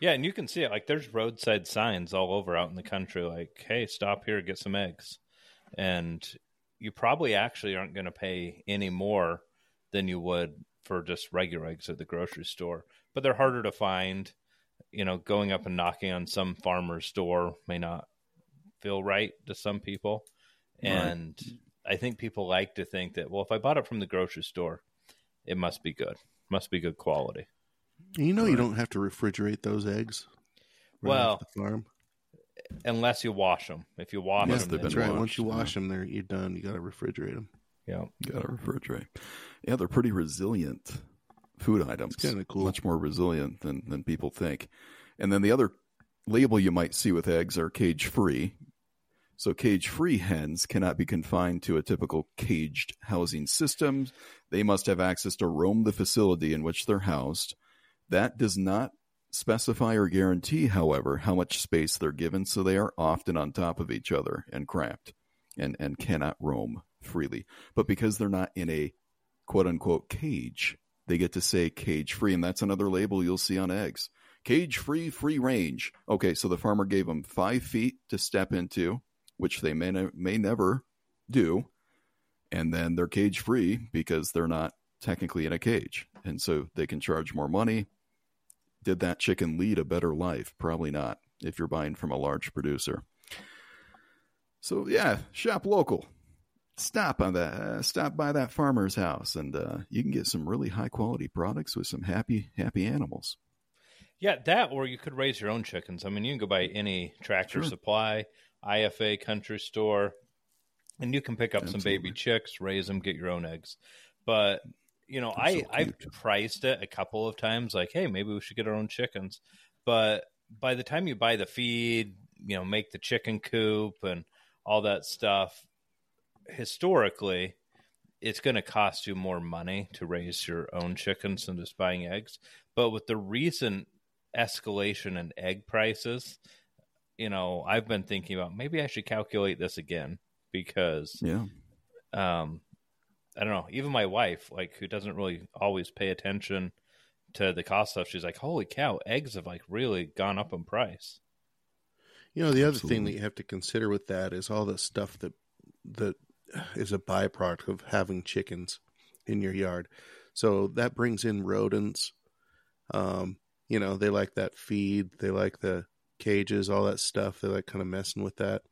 [SPEAKER 2] Yeah, and you can see it. Like there's roadside signs all over out in the country, like, "Hey, stop here, get some eggs," and you probably actually aren't going to pay any more than you would for just regular eggs at the grocery store. But they're harder to find. You know, going up and knocking on some farmer's door may not feel right to some people,
[SPEAKER 1] Right.
[SPEAKER 2] and I think people like to think that, well, if I bought it from the grocery store, it must be good, must be good quality.
[SPEAKER 3] You know, you don't have to refrigerate those eggs. right
[SPEAKER 2] Well,
[SPEAKER 3] off the farm.
[SPEAKER 2] Unless you wash them. If you wash
[SPEAKER 1] Unless
[SPEAKER 2] them,
[SPEAKER 1] they've
[SPEAKER 2] then
[SPEAKER 3] That's
[SPEAKER 1] been
[SPEAKER 3] right.
[SPEAKER 1] washed,
[SPEAKER 3] Once you
[SPEAKER 1] yeah.
[SPEAKER 3] wash them, there you're done. You got to refrigerate them.
[SPEAKER 2] Yeah.
[SPEAKER 1] got to refrigerate. Yeah, they're pretty resilient food items.
[SPEAKER 3] Kinda cool.
[SPEAKER 1] Much more resilient than, than people think. And then the other label you might see with eggs are cage free. So cage free hens cannot be confined to a typical caged housing system. They must have access to roam the facility in which they're housed. That does not specify or guarantee, however, how much space they're given, so they are often on top of each other and cramped and, and cannot roam freely. But because they're not in a quote unquote cage, they get to say cage free. And that's another label you'll see on eggs cage free, free range. Okay, so the farmer gave them five feet to step into, which they may, ne- may never do. And then they're cage free because they're not technically in a cage. And so they can charge more money. Did that chicken lead a better life? Probably not if you're buying from a large producer. So, yeah, shop local. Stop on that. Uh, stop by that farmer's house, and uh, you can get some really high quality products with some happy happy animals.
[SPEAKER 2] Yeah, that or you could raise your own chickens. I mean, you can go by any tractor
[SPEAKER 1] Sure.
[SPEAKER 2] supply, IFA, country store, and you can pick up some baby chicks, raise them, get your own eggs. But you know,
[SPEAKER 1] They're
[SPEAKER 2] I
[SPEAKER 1] so
[SPEAKER 2] I've priced it a couple of times, like, hey, maybe we should get our own chickens. But by the time you buy the feed, you know, make the chicken coop and all that stuff, historically, it's going to cost you more money to raise your own chickens than just buying eggs. But with the recent escalation in egg prices, you know, I've been thinking about maybe I should calculate this again because,
[SPEAKER 1] Yeah,
[SPEAKER 2] um, I don't know, even my wife, like, who doesn't really always pay attention to the cost stuff, she's like, holy cow, eggs have like really gone up in price.
[SPEAKER 3] You know, the other thing that you have to consider with that is all the stuff that that is a byproduct of having chickens in your yard. So that brings in rodents. Um, you know, they like that feed, they like the cages, all that stuff. They like kind of messing with that.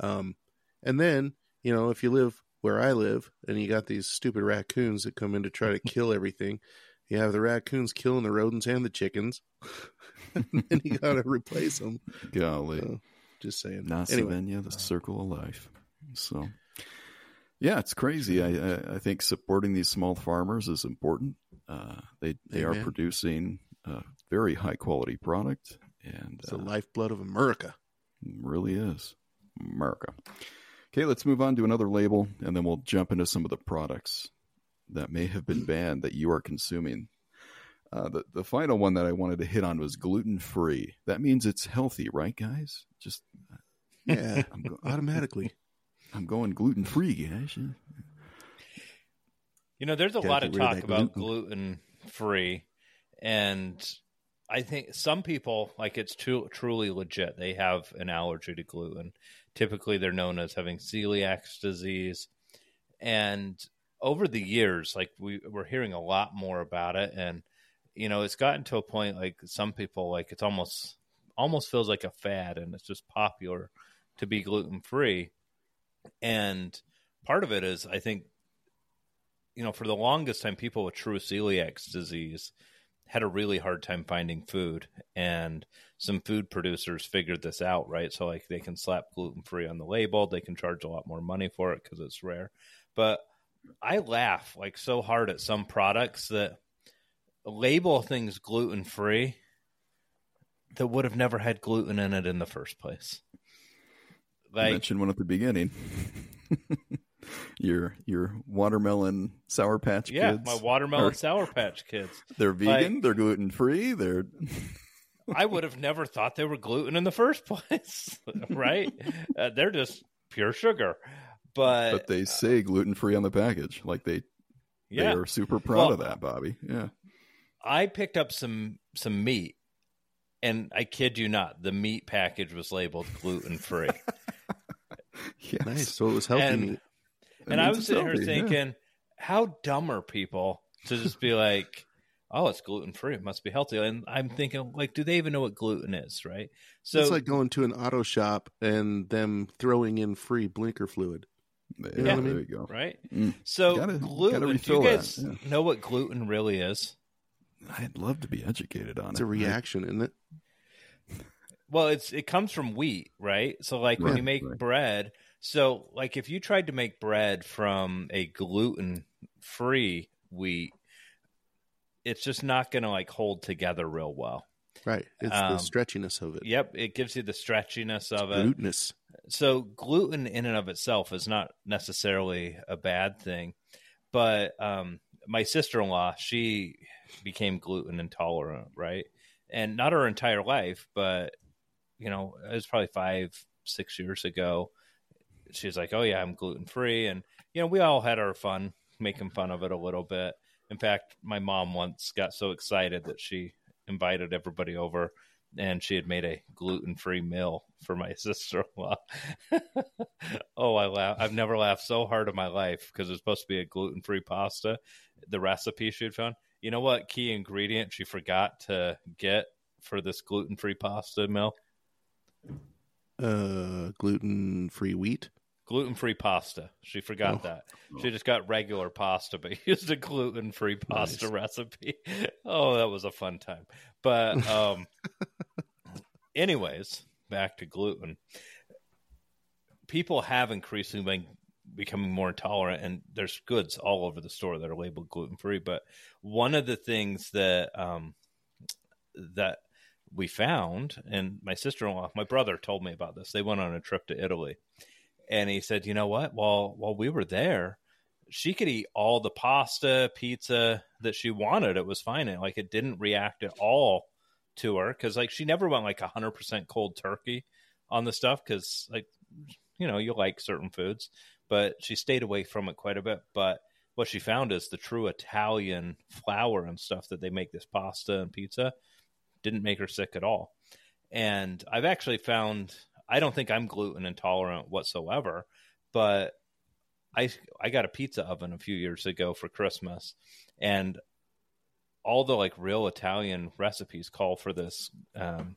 [SPEAKER 3] Um, and then, you know, if you live where I live and you got these stupid raccoons that come in to try to kill everything, you have the raccoons killing the rodents and the chickens, and then you got to replace them.
[SPEAKER 1] golly.
[SPEAKER 3] Uh, just saying.
[SPEAKER 1] Not
[SPEAKER 3] anyway,
[SPEAKER 1] Savannah, the circle of life. So, yeah, it's crazy. I, I think supporting these small farmers is important. Uh, they they are producing a very high quality product, and
[SPEAKER 3] it's the
[SPEAKER 1] uh,
[SPEAKER 3] lifeblood of America.
[SPEAKER 1] really is America. Okay, let's move on to another label, and then we'll jump into some of the products that may have been banned that you are consuming. Uh, the the final one that I wanted to hit on was gluten free. That means it's healthy, right, guys? Just
[SPEAKER 3] Yeah,
[SPEAKER 1] I'm go-
[SPEAKER 3] automatically.
[SPEAKER 1] I'm going gluten free, guys.
[SPEAKER 2] You know, there's a
[SPEAKER 3] Gotta
[SPEAKER 2] lot of
[SPEAKER 3] rid of
[SPEAKER 2] talk about
[SPEAKER 3] gluten.
[SPEAKER 2] free, and I think some people like it's tru- truly legit. They have an allergy to gluten. Typically, they're known as having celiac disease, and over the years, like we we're hearing a lot more about it, and you know, it's gotten to a point like some people like it's almost almost feels like a fad, and it's just popular to be gluten free, and part of it is I think you know, for the longest time, people with true celiac disease had a really hard time finding food, and some food producers figured this out, right? So, like, they can slap gluten free on the label, they can charge a lot more money for it because it's rare. But I laugh like so hard at some products that label things gluten free that would have never had gluten in it in the first place.
[SPEAKER 1] I
[SPEAKER 2] Like,
[SPEAKER 1] mentioned one at the beginning. your your watermelon sour patch
[SPEAKER 2] yeah,
[SPEAKER 1] kids.
[SPEAKER 2] Yeah, my watermelon
[SPEAKER 1] Or-
[SPEAKER 2] Sour Patch Kids.
[SPEAKER 1] they're vegan. they're gluten free. They're
[SPEAKER 2] I would have never thought they were gluten in the first place, right? Uh, they're just pure sugar. But,
[SPEAKER 1] but they say gluten free on the package. Like they
[SPEAKER 2] yeah,
[SPEAKER 1] they are super proud
[SPEAKER 2] Well-
[SPEAKER 1] of that, Bobby. Yeah.
[SPEAKER 2] I picked up some some meat, and I kid you not, the meat package was labeled gluten free.
[SPEAKER 1] Yes.
[SPEAKER 3] Nice. So it was healthy
[SPEAKER 2] And-
[SPEAKER 3] meat.
[SPEAKER 1] That
[SPEAKER 2] and I was
[SPEAKER 1] it's
[SPEAKER 2] sitting here
[SPEAKER 1] healthy, yeah.
[SPEAKER 2] thinking, how dumb are people to just be like, "Oh, it's gluten free; it must be healthy." And I'm thinking, like, do they even know what gluten is? Right? So,
[SPEAKER 3] it's like going to an auto shop and them throwing in free blinker fluid.
[SPEAKER 1] Yeah,
[SPEAKER 3] You know what I
[SPEAKER 1] there you go.
[SPEAKER 2] right?
[SPEAKER 1] Mm.
[SPEAKER 2] So
[SPEAKER 1] Gotta-
[SPEAKER 2] gluten.
[SPEAKER 1] gotta
[SPEAKER 2] do you guys
[SPEAKER 1] yeah.
[SPEAKER 2] know what gluten really is?
[SPEAKER 1] I'd love to be educated on
[SPEAKER 3] It's
[SPEAKER 1] it.
[SPEAKER 3] It's a reaction, isn't it?
[SPEAKER 2] Well, it's it comes from wheat, right? So like when you make
[SPEAKER 1] right.
[SPEAKER 2] bread, so like if you tried to make bread from a gluten free wheat, it's just not going to like hold together real well.
[SPEAKER 3] Right. It's
[SPEAKER 2] Um,
[SPEAKER 3] the stretchiness of it.
[SPEAKER 2] Yep, it gives you the stretchiness of it.
[SPEAKER 3] Glutinous.
[SPEAKER 2] So gluten in and of itself is not necessarily a bad thing, but um, my sister in law she became gluten intolerant, right? And not her entire life, but you know, it was probably five, six years ago. She's like, "Oh yeah, I'm gluten free," and you know, we all had our fun making fun of it a little bit. In fact, my mom once got so excited that she invited everybody over and she had made a gluten-free meal for my sister-in-law. oh, I laugh. I've never laughed so hard in my life because it's supposed to be a gluten-free pasta. The recipe she had found. You know what key ingredient she forgot to get for this gluten-free pasta meal?
[SPEAKER 3] Uh, gluten free wheat.
[SPEAKER 2] gluten free pasta. She forgot
[SPEAKER 3] Oh.
[SPEAKER 2] that. She just got regular pasta, but used a gluten free pasta
[SPEAKER 1] Nice.
[SPEAKER 2] recipe. Oh, that was a fun time. But um anyways, back to gluten. People have increasingly been becoming more intolerant and there's goods all over the store that are labeled gluten free. But one of the things that um that we found and my sister-in-law my brother told me about this. They went on a trip to italy. And he said you know what? While while we were there she could eat all the pasta pizza that she wanted. It was fine. And like it didn't react at all to her because like she never went like 100% cold turkey on the stuff because like you know you like certain foods. But she stayed away from it quite a bit. But what she found is the true italian flour and stuff that they make this pasta and pizza didn't make her sick at all. And I've actually found I don't think I'm gluten intolerant whatsoever, but I I got a pizza oven a few years ago for Christmas and all the like real Italian recipes call for this um,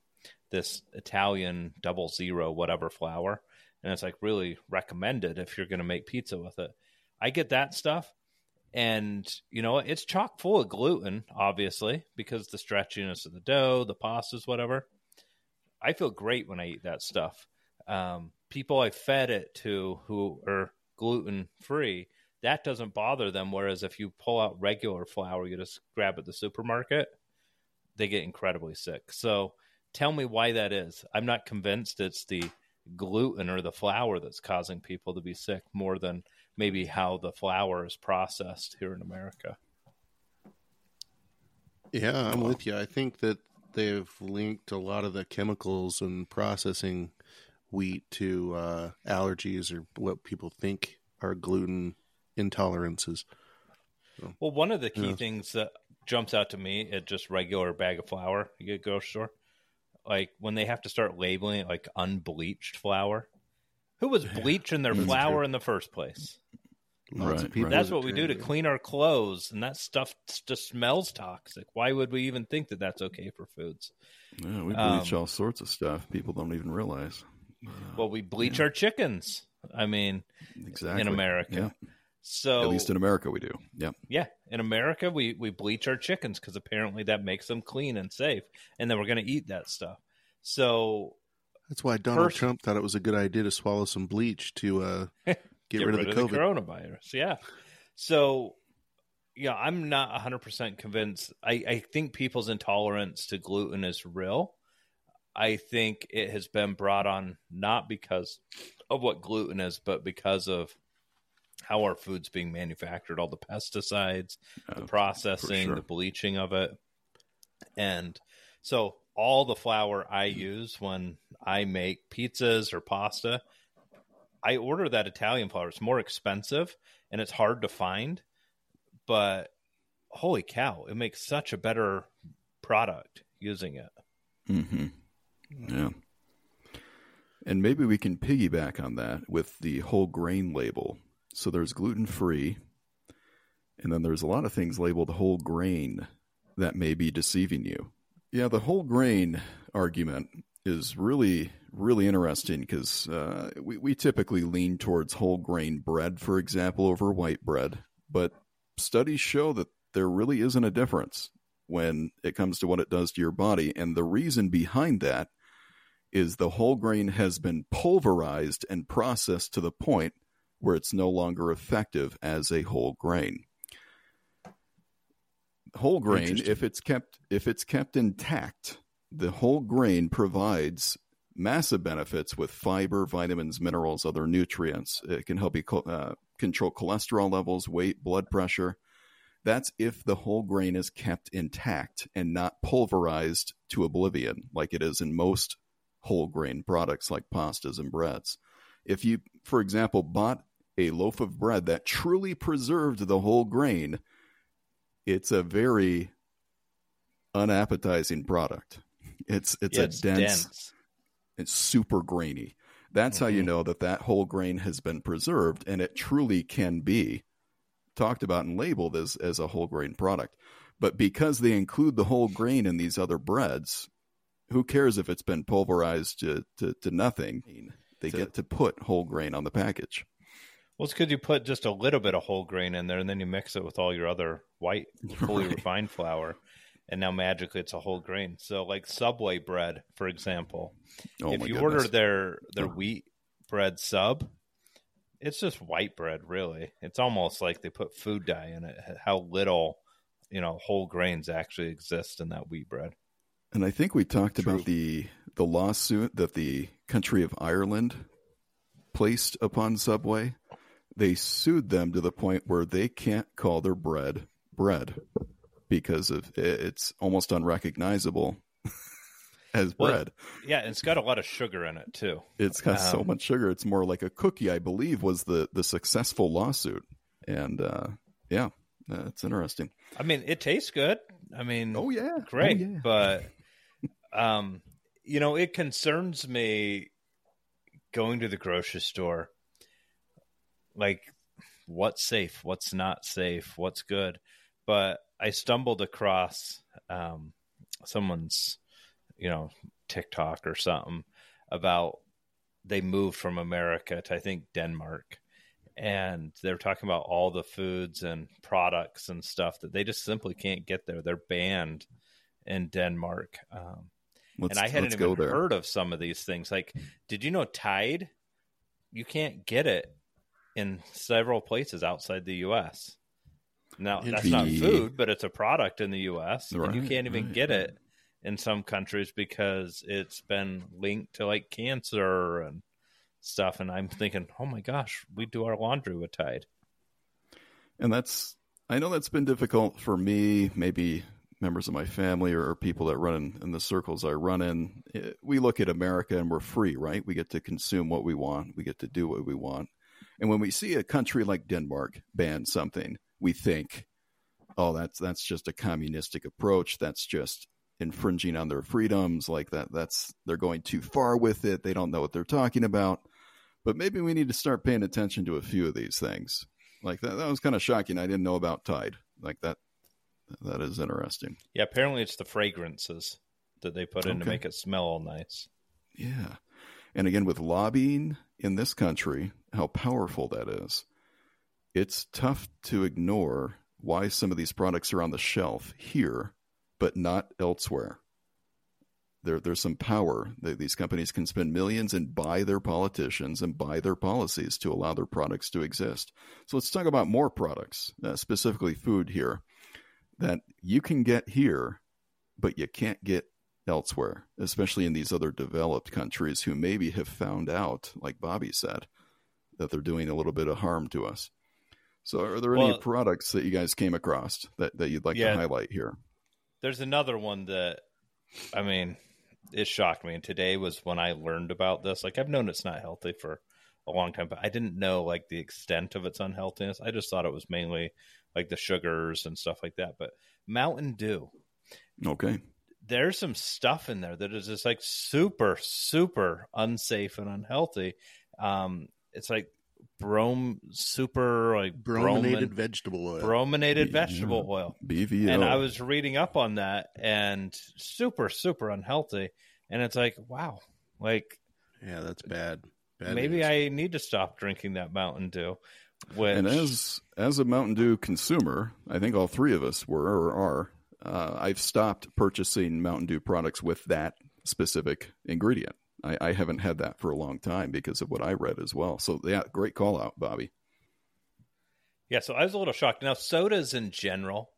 [SPEAKER 2] this Italian double zero whatever flour and it's like really recommended if you're going to make pizza with it. I get that stuff and you know it's chock full of gluten obviously because the stretchiness of the dough the pastas whatever. I feel great when i eat that stuff. Um, people i fed it to who are gluten free that doesn't bother them. Whereas if you pull out regular flour you just grab at the supermarket they get incredibly sick. So tell me why that is. I'm not convinced it's the gluten or the flour that's causing people to be sick more than maybe how the flour is processed here in America.
[SPEAKER 3] Yeah, I'm with you. I think that they've linked a lot of the chemicals and processing wheat to uh, allergies or what people think are gluten intolerances.
[SPEAKER 2] Well, one of the key
[SPEAKER 3] Yeah.
[SPEAKER 2] things that jumps out to me at just regular bag of flour you get grocery store, like when they have to start labeling it like unbleached flour. Who was bleaching their flour in the first place?
[SPEAKER 3] Lots
[SPEAKER 1] Right, right.
[SPEAKER 2] That's what we do to clean our clothes, and that stuff just smells toxic. Why would we even think that that's okay for foods?
[SPEAKER 1] Yeah, we
[SPEAKER 2] Um,
[SPEAKER 1] bleach all sorts of stuff. People don't even realize.
[SPEAKER 2] Well, we bleach our chickens. I mean,
[SPEAKER 1] Exactly.
[SPEAKER 2] in America.
[SPEAKER 1] Yeah.
[SPEAKER 2] So
[SPEAKER 1] At least in America, we do. Yeah.
[SPEAKER 2] Yeah, in America, we we bleach our chickens because apparently that makes them clean and safe, and then we're going to eat that stuff. So
[SPEAKER 3] That's why Donald
[SPEAKER 2] Pers-
[SPEAKER 3] Trump thought it was a good idea to swallow some bleach to uh, get, rid, of the COVID.
[SPEAKER 2] coronavirus. Yeah. So, yeah, I'm not 100 percent convinced. I I think people's intolerance to gluten is real. I think it has been brought on not because of what gluten is, but because of how our food's being manufactured, all the pesticides, the
[SPEAKER 1] Uh,
[SPEAKER 2] processing,
[SPEAKER 1] sure.
[SPEAKER 2] the bleaching of it. And so all the flour I use when I make pizzas or pasta, I order that Italian flour. It's more expensive and it's hard to find, but holy cow, it makes such a better product using it.
[SPEAKER 1] hmm Yeah. And maybe we can piggyback on that with the whole grain label. So there's gluten free, and then there's a lot of things labeled whole grain that may be deceiving you. Yeah, the whole grain argument is really, really interesting because uh, we, we typically lean towards whole grain bread, for example, over white bread. But studies show that there really isn't a difference when it comes to what it does to your body. And the reason behind that is the whole grain has been pulverized and processed to the point where it's no longer effective as a whole grain. Whole grain, if it's kept if it's kept intact, the whole grain provides massive benefits with fiber, vitamins, minerals, other nutrients. It can help you co- uh, control cholesterol levels, weight, blood pressure. That's if the whole grain is kept intact and not pulverized to oblivion like it is in most whole grain products like pastas and breads. If you, for example, bought a loaf of bread that truly preserved the whole grain, it's a very unappetizing product. It's it's
[SPEAKER 2] Yeah,
[SPEAKER 1] a dense,
[SPEAKER 2] dense.
[SPEAKER 1] it's super grainy. That's how you
[SPEAKER 2] Mhm.
[SPEAKER 1] know that that whole grain has been preserved, and it truly can be talked about and labeled as as a whole grain product. But because they include the whole grain in these other breads, who cares if it's been pulverized to, to, to nothing? they get to put whole grain on the package.
[SPEAKER 2] Well, it's because you put just a little bit of whole grain in there, and then you mix it with all your other white, fully
[SPEAKER 1] Right.
[SPEAKER 2] refined flour, and now magically it's a whole grain. So, like Subway bread, for example,
[SPEAKER 1] Oh
[SPEAKER 2] if you
[SPEAKER 1] goodness.
[SPEAKER 2] order their their wheat bread sub, it's just white bread. Really, it's almost like they put food dye in it. How little, you know, whole grains actually exist in that wheat bread.
[SPEAKER 1] And I think we talked
[SPEAKER 3] True.
[SPEAKER 1] about the the lawsuit that the country of Ireland placed upon Subway. They sued them to the point where they can't call their bread bread because of it's almost unrecognizable as
[SPEAKER 2] Well,
[SPEAKER 1] bread.
[SPEAKER 2] Yeah, and it's got a lot of sugar in it too.
[SPEAKER 1] It's got so
[SPEAKER 2] um,
[SPEAKER 1] much sugar. It's more like a cookie, I believe, was the the successful lawsuit. And uh, yeah, that's interesting.
[SPEAKER 2] I mean, it tastes good. I mean,
[SPEAKER 1] Oh yeah,
[SPEAKER 2] great,
[SPEAKER 1] Oh, yeah.
[SPEAKER 2] but um, you know, it concerns me going to the grocery store. Like, what's safe? What's not safe? What's good? But I stumbled across um, someone's, you know, TikTok or something about they moved from America to I think Denmark, and they're talking about all the foods and products and stuff that they just simply can't get there. They're banned in Denmark. Um, and I hadn't even heard of some of these things. Like, did you know Tide? You can't get it in several places outside the U.S. Now that's not food, but it's a product in the U.S. and you can't even
[SPEAKER 1] right,
[SPEAKER 2] get
[SPEAKER 1] right.
[SPEAKER 2] it in some countries because it's been linked to like cancer and stuff. And I'm thinking, oh my gosh, we do our laundry with Tide.
[SPEAKER 1] And that's, I know that's been difficult for me, maybe members of my family or, people that run in, in the circles I run in. Eh, We look at America and we're free, right? We get to consume what we want, we get to do what we want. And when we see a country like Denmark ban something, we think, oh, that's that's just a communistic approach. That's just infringing on their freedoms. Like that, that's they're going too far with it. They don't know what they're talking about. But maybe we need to start paying attention to a few of these things. Like that, that was kind of shocking. I didn't know about Tide. Like that, that is interesting.
[SPEAKER 2] Yeah, apparently it's the fragrances that they put in to make it smell all nice.
[SPEAKER 1] Yeah. And again, with lobbying in this country, how powerful that is, it's tough to ignore why some of these products are on the shelf here, but not elsewhere. There, there's some power. that These companies can spend millions and buy their politicians and buy their policies to allow their products to exist. So let's talk about more products, uh, specifically food here, that you can get here, but you can't get elsewhere, especially in these other developed countries who maybe have found out, like Bobby said, that they're doing a little bit of harm to us. So, are there any products that you guys came across that, that you'd like
[SPEAKER 2] Yeah.
[SPEAKER 1] to highlight here?
[SPEAKER 2] There's another one that, I mean, it shocked me. And today was when I learned about this. Like, I've known it's not healthy for a long time, but I didn't know like the extent of its unhealthiness. I just thought it was mainly like the sugars and stuff like that. But Mountain Dew,
[SPEAKER 1] Okay.
[SPEAKER 2] There's some stuff in there that is just like super, super unsafe and unhealthy. Um, it's like brom, super like
[SPEAKER 3] Brominated
[SPEAKER 2] bromin-
[SPEAKER 3] vegetable oil.
[SPEAKER 2] brominated
[SPEAKER 1] Yeah.
[SPEAKER 2] vegetable oil.
[SPEAKER 1] BVO.
[SPEAKER 2] And I was reading up on that and super, super unhealthy. And it's like, wow, like
[SPEAKER 3] yeah, that's bad. bad
[SPEAKER 2] maybe
[SPEAKER 3] news.
[SPEAKER 2] I need to stop drinking that Mountain Dew. Which,
[SPEAKER 1] and as as a Mountain Dew consumer, I think all three of us were or are. Uh, I've stopped purchasing Mountain Dew products with that specific ingredient. I, I haven't had that for a long time because of what I read as well. So yeah, great call out, Bobby.
[SPEAKER 2] Yeah, so I was a little shocked. Now, sodas in general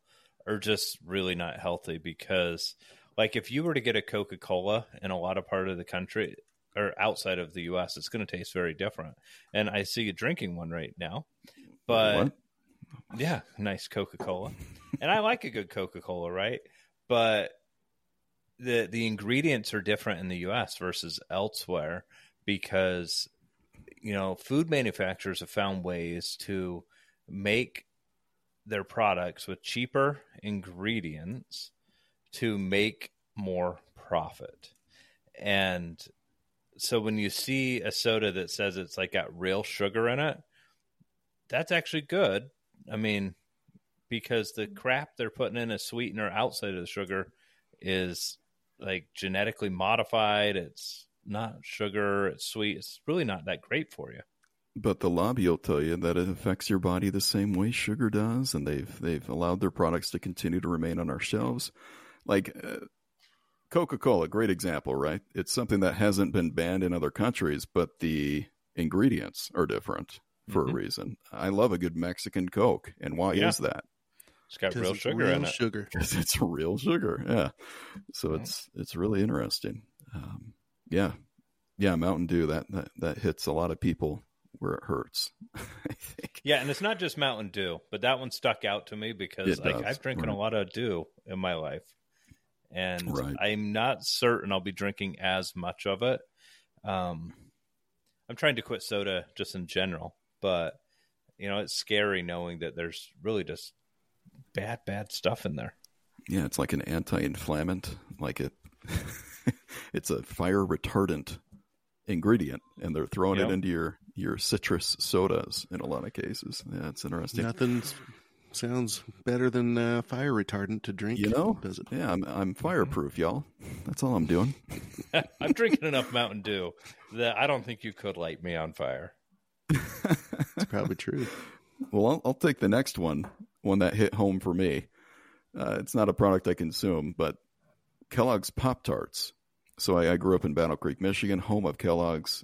[SPEAKER 2] are just really not healthy because, like, if you were to get a Coca Cola in a lot of part of the country or outside of the U.S., it's going to taste very different. And I see you drinking one right now, but
[SPEAKER 1] What?
[SPEAKER 2] Yeah, nice Coca Cola, and I like a good Coca Cola, right? But the the ingredients are different in the U.S. versus elsewhere because you know food manufacturers have found ways to make their products with cheaper ingredients to make more profit. And so when you see a soda that says it's like got real sugar in it, that's actually good. I mean, because the crap they're putting in as sweetener outside of the sugar is like genetically modified. It's not sugar. It's sweet. It's really not that great for you.
[SPEAKER 1] But the lobby will tell you that it affects your body the same way sugar does, and they've they've allowed their products to continue to remain on our shelves. Like uh, Coca Cola, great example, right? It's something that hasn't been banned in other countries, but the ingredients are different for
[SPEAKER 2] Mhm.
[SPEAKER 1] a reason. I love a good Mexican Coke, and why
[SPEAKER 2] Yeah.
[SPEAKER 1] is that?
[SPEAKER 2] It's got real
[SPEAKER 3] it's
[SPEAKER 2] sugar
[SPEAKER 3] real
[SPEAKER 2] in it.
[SPEAKER 3] Sugar.
[SPEAKER 1] Because it's real sugar, yeah. So
[SPEAKER 2] Yeah.
[SPEAKER 1] it's it's really interesting. Um, yeah, yeah. Mountain Dew that, that that hits a lot of people where it hurts. I think.
[SPEAKER 2] Yeah, and it's not just Mountain Dew, but that one stuck out to me because like
[SPEAKER 1] does,
[SPEAKER 2] I've drinking a lot of Dew in my life, and
[SPEAKER 1] Right.
[SPEAKER 2] I'm not certain I'll be drinking as much of it. Um, I'm trying to quit soda just in general, but you know it's scary knowing that there's really just bad, bad stuff in there.
[SPEAKER 1] Yeah, it's like an anti-inflammant. Like it, it's a fire retardant ingredient, and they're throwing
[SPEAKER 2] Yep.
[SPEAKER 1] it into your your citrus sodas in a lot of cases. Yeah, it's interesting.
[SPEAKER 3] Nothing sounds better than uh, fire retardant to drink.
[SPEAKER 1] You know?
[SPEAKER 3] does it?
[SPEAKER 1] Yeah, I'm I'm fireproof, y'all. That's all I'm doing.
[SPEAKER 2] I'm drinking enough Mountain Dew that I don't think you could light me on fire.
[SPEAKER 3] It's probably true.
[SPEAKER 1] Well, I'll, I'll take the next one, one that hit home for me. Uh, it's not a product I consume, but Kellogg's Pop Tarts. So I, I grew up in Battle Creek, Michigan, home of Kellogg's.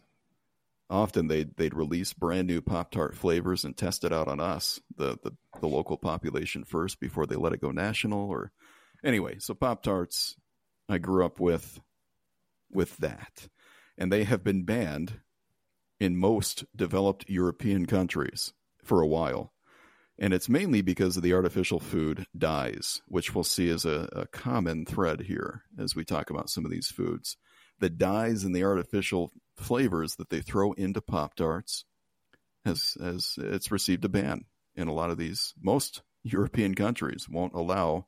[SPEAKER 1] Often they'd, they'd release brand new Pop Tart flavors and test it out on us, the, the, the local population first before they let it go national. Or anyway, so Pop Tarts, I grew up with with that, and they have been banned in most developed European countries for a while. And it's mainly because of the artificial food dyes, which we'll see as a, a common thread here as we talk about some of these foods. The dyes and the artificial flavors that they throw into Pop Tarts has, has it's received a ban in a lot of these. Most European countries won't allow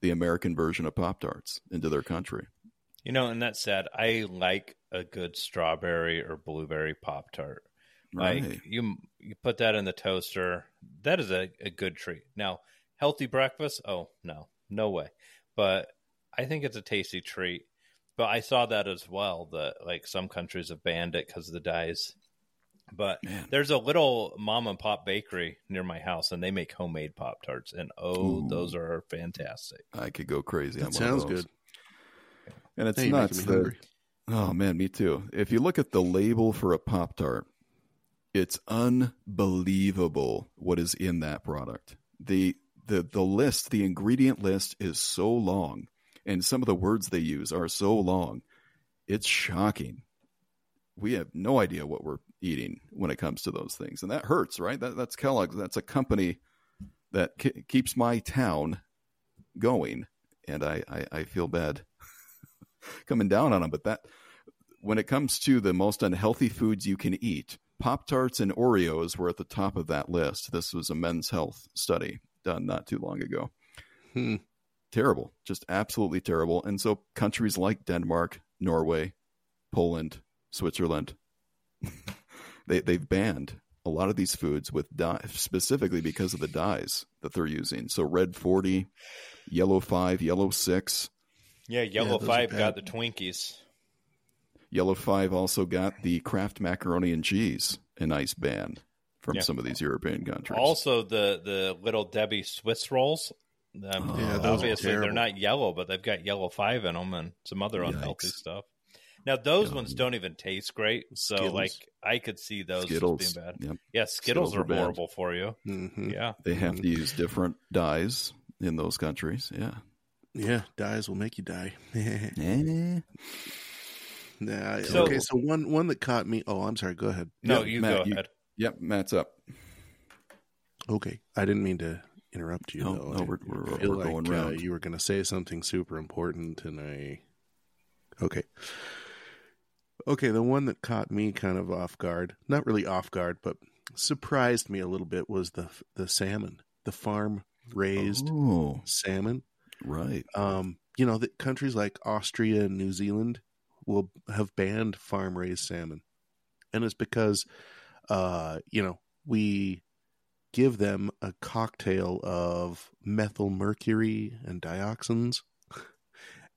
[SPEAKER 1] the American version of Pop Tarts into their country.
[SPEAKER 2] You know, and that said, I like a good strawberry or blueberry pop tart. Like
[SPEAKER 1] Right.
[SPEAKER 2] you, you put that in the toaster. That is a, a good treat. Now, healthy breakfast? Oh no, no way. But I think it's a tasty treat. But I saw that as well. That like some countries have banned it because of the dyes. But
[SPEAKER 1] Man.
[SPEAKER 2] there's a little mom and pop bakery near my house, and they make homemade pop tarts, and oh,
[SPEAKER 1] Ooh.
[SPEAKER 2] those are fantastic.
[SPEAKER 1] I could go crazy. on
[SPEAKER 3] That
[SPEAKER 1] one of
[SPEAKER 3] sounds
[SPEAKER 1] those.
[SPEAKER 3] good.
[SPEAKER 1] And it's
[SPEAKER 3] Hey, you're
[SPEAKER 1] nuts
[SPEAKER 3] making
[SPEAKER 1] that
[SPEAKER 3] hungry.
[SPEAKER 1] Oh man, me too. If you look at the label for a Pop Tart, it's unbelievable what is in that product. The the the list, the ingredient list is so long and some of the words they use are so long. It's shocking. We have no idea what we're eating when it comes to those things. And that hurts, right? That, that's Kellogg's. That's a company that ke- keeps my town going. And I, I, I feel bad coming down on them. But that, when it comes to the most unhealthy foods you can eat, Pop Tarts and Oreos were at the top of that list. This was a men's health study done not too long ago.
[SPEAKER 3] Hmm.
[SPEAKER 1] Terrible, just absolutely terrible. And so countries like Denmark, Norway, Poland, Switzerland, they they've banned a lot of these foods with dye, specifically because of the dyes that they're using. So red forty, yellow five, yellow six,
[SPEAKER 2] Yeah, Yellow
[SPEAKER 3] those are
[SPEAKER 2] Five got the Twinkies.
[SPEAKER 1] Yellow Five also got the Kraft macaroni and cheese, a nice ban from
[SPEAKER 2] Yeah.
[SPEAKER 1] some of these European countries.
[SPEAKER 2] Also, the the little Debbie Swiss rolls. Um,
[SPEAKER 1] Oh, Yeah, those
[SPEAKER 3] are
[SPEAKER 2] obviously, they're not yellow, but they've got yellow five in them and some other unhealthy
[SPEAKER 1] Yikes.
[SPEAKER 2] stuff. Now, those
[SPEAKER 1] Yeah.
[SPEAKER 2] ones don't even taste great. So,
[SPEAKER 3] Skittles.
[SPEAKER 2] like, I could see those
[SPEAKER 1] Skittles,
[SPEAKER 2] being bad.
[SPEAKER 1] yep.
[SPEAKER 2] Yeah, Skittles,
[SPEAKER 1] Skittles
[SPEAKER 2] are
[SPEAKER 1] are
[SPEAKER 2] horrible for you.
[SPEAKER 3] hmm
[SPEAKER 2] Yeah.
[SPEAKER 1] they have to use different dyes in those countries. Yeah.
[SPEAKER 3] Yeah, dies will make you die.
[SPEAKER 1] yeah.
[SPEAKER 3] nah,
[SPEAKER 2] So-
[SPEAKER 3] okay, so one one that caught me. Oh, I'm sorry. Go ahead.
[SPEAKER 2] No,
[SPEAKER 1] Yeah,
[SPEAKER 2] you
[SPEAKER 1] Matt,
[SPEAKER 2] go
[SPEAKER 1] you-
[SPEAKER 2] ahead.
[SPEAKER 1] Yep, Matt's up.
[SPEAKER 3] Okay, I didn't mean to interrupt you.
[SPEAKER 1] No,
[SPEAKER 3] though.
[SPEAKER 1] no, we're- we're- we're going
[SPEAKER 3] like, uh,
[SPEAKER 1] round.
[SPEAKER 3] you were going to say something super important, and I. Okay. Okay, the one that caught me kind of off guard, not really off guard, but surprised me a little bit was the the salmon, the farm raised
[SPEAKER 1] Oh,
[SPEAKER 3] salmon.
[SPEAKER 1] Right.
[SPEAKER 3] Um, you know, that countries like Austria and New Zealand will have banned farm raised salmon. And it's because uh, you know, we give them a cocktail of methyl mercury and dioxins.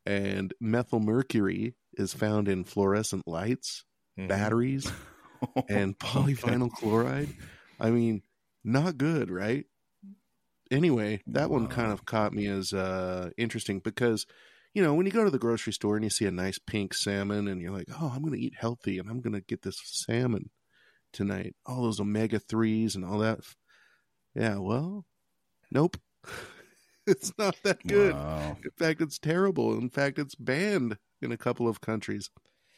[SPEAKER 3] And methyl mercury is found in fluorescent lights,
[SPEAKER 2] Mhm.
[SPEAKER 3] batteries, and polyvinyl chloride. I mean, not good, right? Anyway, that one kind of caught me as uh, interesting because, you know, when you go to the grocery store and you see a nice pink salmon and you're like, oh, I'm going to eat healthy and I'm going to get this salmon tonight. All those omega 3s and all that. Yeah, well, nope. it's not that good.
[SPEAKER 1] Wow.
[SPEAKER 3] In fact, it's terrible. In fact, it's banned in a couple of countries.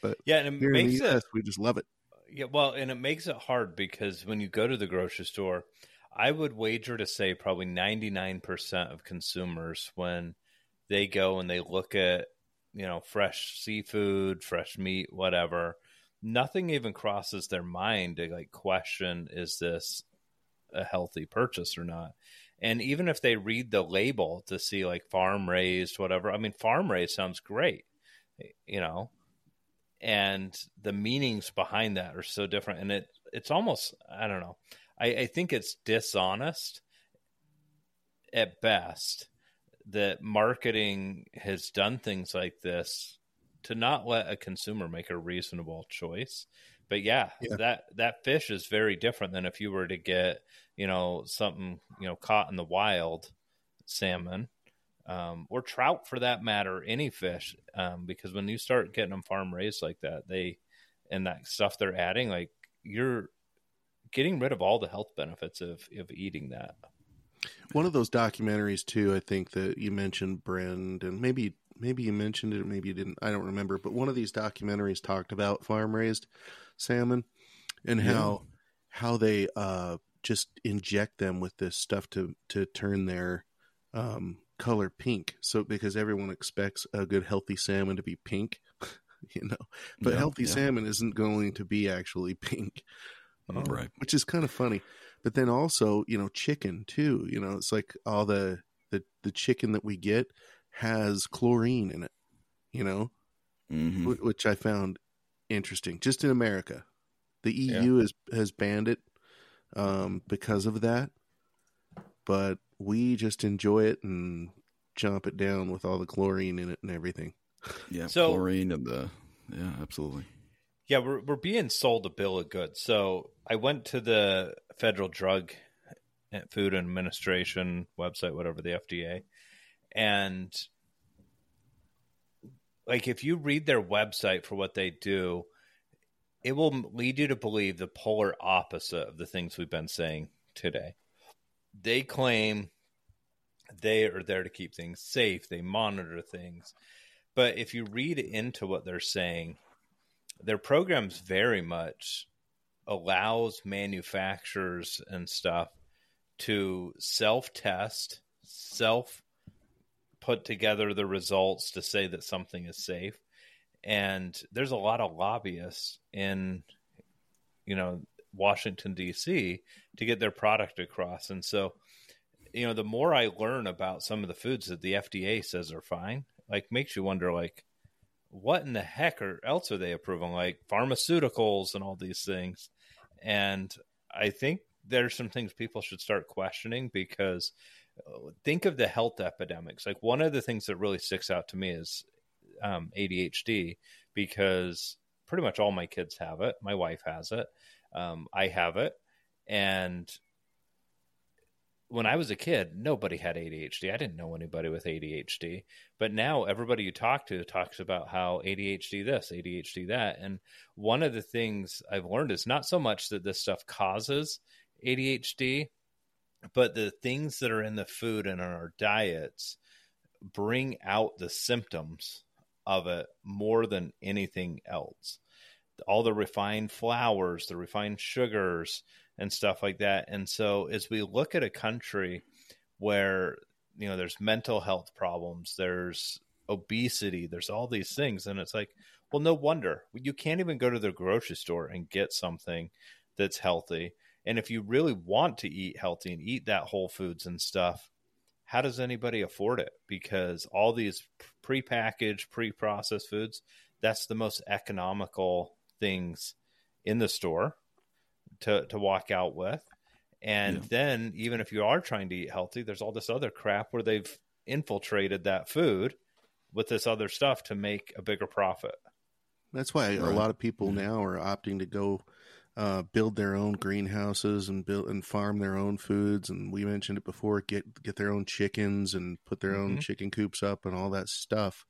[SPEAKER 2] But yeah, and it makes
[SPEAKER 3] US, we just love it.
[SPEAKER 2] Yeah, well, and it makes it hard because when you go to the grocery store, I would wager to say probably 99% of consumers when they go and they look at, you know, fresh seafood, fresh meat, whatever, nothing even crosses their mind to like question is this a healthy purchase or not. And even if they read the label to see like farm raised, whatever, I mean, farm raised sounds great, you know, and the meanings behind that are so different and it it's almost i don't know i, I think it's dishonest at best that marketing has done things like this to not let a consumer make a reasonable choice but yeah,
[SPEAKER 3] Yeah.
[SPEAKER 2] that that fish is very different than if you were to get you know something you know caught in the wild salmon um, or trout for that matter, any fish, um, because when you start getting them farm raised like that, they and that stuff they're adding, like you're getting rid of all the health benefits of of eating that.
[SPEAKER 3] One of those documentaries too, I think that you mentioned, Brand, and maybe maybe you mentioned it, maybe you didn't. I don't remember. But one of these documentaries talked about farm raised salmon and
[SPEAKER 1] Yeah.
[SPEAKER 3] how how they uh, just inject them with this stuff to to turn their um, color pink. So because everyone expects a good healthy salmon to be pink, you know, but
[SPEAKER 1] Yeah,
[SPEAKER 3] healthy
[SPEAKER 1] yeah.
[SPEAKER 3] salmon isn't going to be actually pink. Um,
[SPEAKER 1] Right.
[SPEAKER 3] which is kind of funny. But then also, you know, chicken too. You know, it's like all the the the chicken that we get has chlorine in it. You know,
[SPEAKER 1] Mhm.
[SPEAKER 3] wh- which I found interesting. Just in America, the EU has has banned it um, because of that. But we just enjoy it and chomp it down with all the chlorine in it and everything.
[SPEAKER 1] Yeah.
[SPEAKER 2] So-
[SPEAKER 1] chlorine and the yeah, absolutely.
[SPEAKER 2] Yeah, we're we're being sold a bill of goods. So I went to the Federal Drug Food Administration website, whatever the FDA, and like if you read their website for what they do, it will lead you to believe the polar opposite of the things we've been saying today. They claim they are there to keep things safe, they monitor things. But if you read into what they're saying, their programs very much allows manufacturers and stuff to self test, self put together the results to say that something is safe. And there's a lot of lobbyists in, you know, Washington, D.C. to get their product across. And so, you know, the more I learn about some of the foods that the FDA says are fine, like makes you wonder, like, what in the heck are else are they approving? Like pharmaceuticals and all these things. And i think there's some things people should start questioning because uh, think of the health epidemics. Like one of the things that really sticks out to me is um, adhd because pretty much all my kids have it. My wife has it. Um, i have it. And when I was a kid, nobody had ADHD. I didn't know anybody with ADHD. But now everybody you talk to talks about how ADHD this, ADHD that. And one of the things I've learned is not so much that this stuff causes ADHD, but the things that are in the food and in our diets bring out the symptoms of it more than anything else. All the refined flours, the refined sugars, and stuff like that. And so as we look at a country where you know there's mental health problems, there's obesity, there's all these things and it's like, well no wonder. You can't even go to the grocery store and get something that's healthy. And if you really want to eat healthy and eat that whole foods and stuff, how does anybody afford it? Because all these prepackaged, pre-processed foods, that's the most economical things in the store to to walk out with. And
[SPEAKER 1] Yeah.
[SPEAKER 2] then even if you are trying to eat healthy, there's all this other crap where they've infiltrated that food with this other stuff to make a bigger profit.
[SPEAKER 3] That's why a lot of people
[SPEAKER 1] Yeah.
[SPEAKER 3] now are opting to go uh, build their own greenhouses and build and farm their own foods. And we mentioned it before: get get their own chickens and put their own
[SPEAKER 2] Mhm.
[SPEAKER 3] chicken coops up and all that stuff.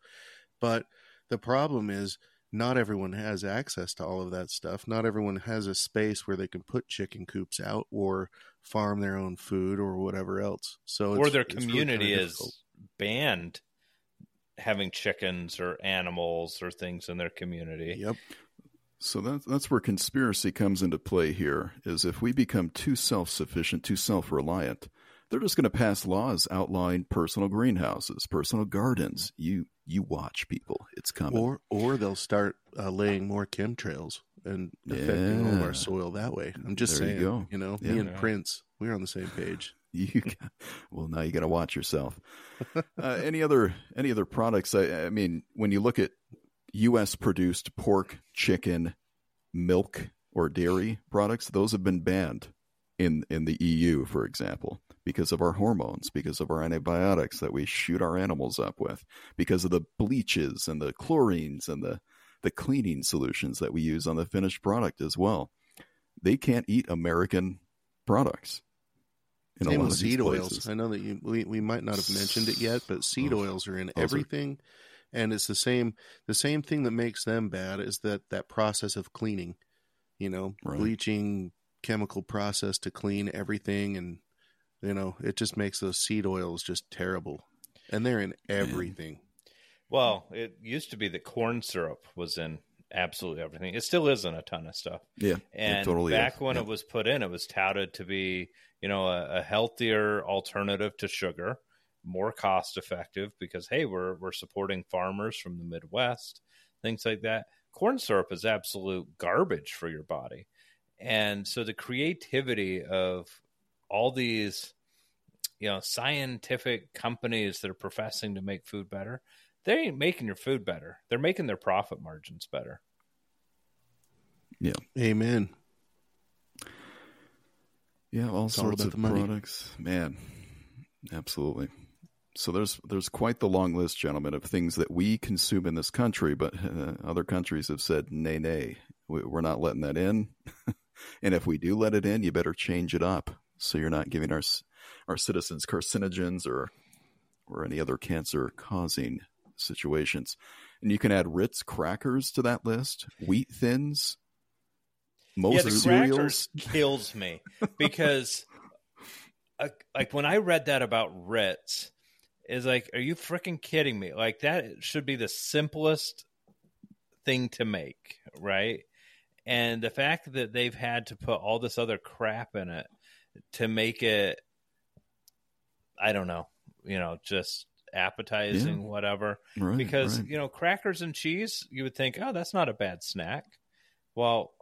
[SPEAKER 3] But the problem is, not everyone has access to all of that stuff. Not everyone has a space where they can put chicken coops out or farm their own food or whatever else. So,
[SPEAKER 2] or
[SPEAKER 3] it's-
[SPEAKER 2] their
[SPEAKER 3] it's really
[SPEAKER 2] community
[SPEAKER 3] kinda
[SPEAKER 2] is
[SPEAKER 3] difficult.
[SPEAKER 2] banned having chickens or animals or things in their community.
[SPEAKER 3] Yep.
[SPEAKER 1] So that's that's where conspiracy comes into play here is if we become too self-sufficient, too self-reliant, they're just going to pass laws outlawing personal greenhouses, personal gardens. You you watch people. It's coming.
[SPEAKER 3] Or or they'll start uh, laying more chemtrails and affecting all of our soil that way. I'm just
[SPEAKER 1] There you
[SPEAKER 3] saying,
[SPEAKER 1] go.
[SPEAKER 3] you, know,
[SPEAKER 1] Yeah.
[SPEAKER 3] me and Prince, we're on the same page.
[SPEAKER 1] you got, well now you got to watch yourself. Uh, any other any other products? I, I mean, when you look at U.S. produced pork, chicken, milk, or dairy products, those have been banned in in the EU, for example, because of our hormones, because of our antibiotics that we shoot our animals up with, because of the bleaches and the chlorines and the the cleaning solutions that we use on the finished product as well. They can't eat American products. in a
[SPEAKER 3] Same
[SPEAKER 1] lot
[SPEAKER 3] with
[SPEAKER 1] of
[SPEAKER 3] seed
[SPEAKER 1] places.
[SPEAKER 3] oils. I know that you, we we might not have mentioned it yet, but seed
[SPEAKER 1] Oh,
[SPEAKER 3] oils are in
[SPEAKER 1] those are-
[SPEAKER 3] everything, and it's the same the same thing that makes them bad is that that process of cleaning, you know,
[SPEAKER 1] Right.
[SPEAKER 3] bleaching, chemical process to clean everything, and you know, it just makes those seed oils just terrible, and they're in everything.
[SPEAKER 2] Well, it used to be that corn syrup was in absolutely everything. It still is in a ton of stuff.
[SPEAKER 1] Yeah,
[SPEAKER 2] And
[SPEAKER 1] totally
[SPEAKER 2] back
[SPEAKER 1] is.
[SPEAKER 2] when
[SPEAKER 1] Yeah.
[SPEAKER 2] it was put in, it was touted to be, you know, a, a healthier alternative to sugar, more cost effective because hey, we're we're supporting farmers from the Midwest, things like that. Corn syrup is absolute garbage for your body. And so the creativity of all these you know scientific companies that are professing to make food better, they ain't making your food better. They're making their profit margins better. Yeah.
[SPEAKER 3] Amen.
[SPEAKER 1] Yeah, all
[SPEAKER 3] It's
[SPEAKER 1] sorts
[SPEAKER 3] about
[SPEAKER 1] of products. Man, absolutely. So there's there's quite the long list, gentlemen, of things that we consume in this country, but uh, other countries have said, nay, nay, we're not letting that in. and if we do let it in, you better change it up so you're not giving our our citizens carcinogens or or any other cancer causing situations. And you can add Ritz crackers to that list, wheat thins, most
[SPEAKER 2] yeah, the
[SPEAKER 1] cereals.
[SPEAKER 2] kills me because, uh, like, when I read that about Ritz, is like, are you freaking kidding me? Like, that should be the simplest thing to make, right? And the fact that they've had to put all this other crap in it to make it, I don't know, you know, just appetizing, whatever.
[SPEAKER 1] Right,
[SPEAKER 2] because
[SPEAKER 1] right.
[SPEAKER 2] you know crackers and cheese you would think oh that's not a bad snack. Well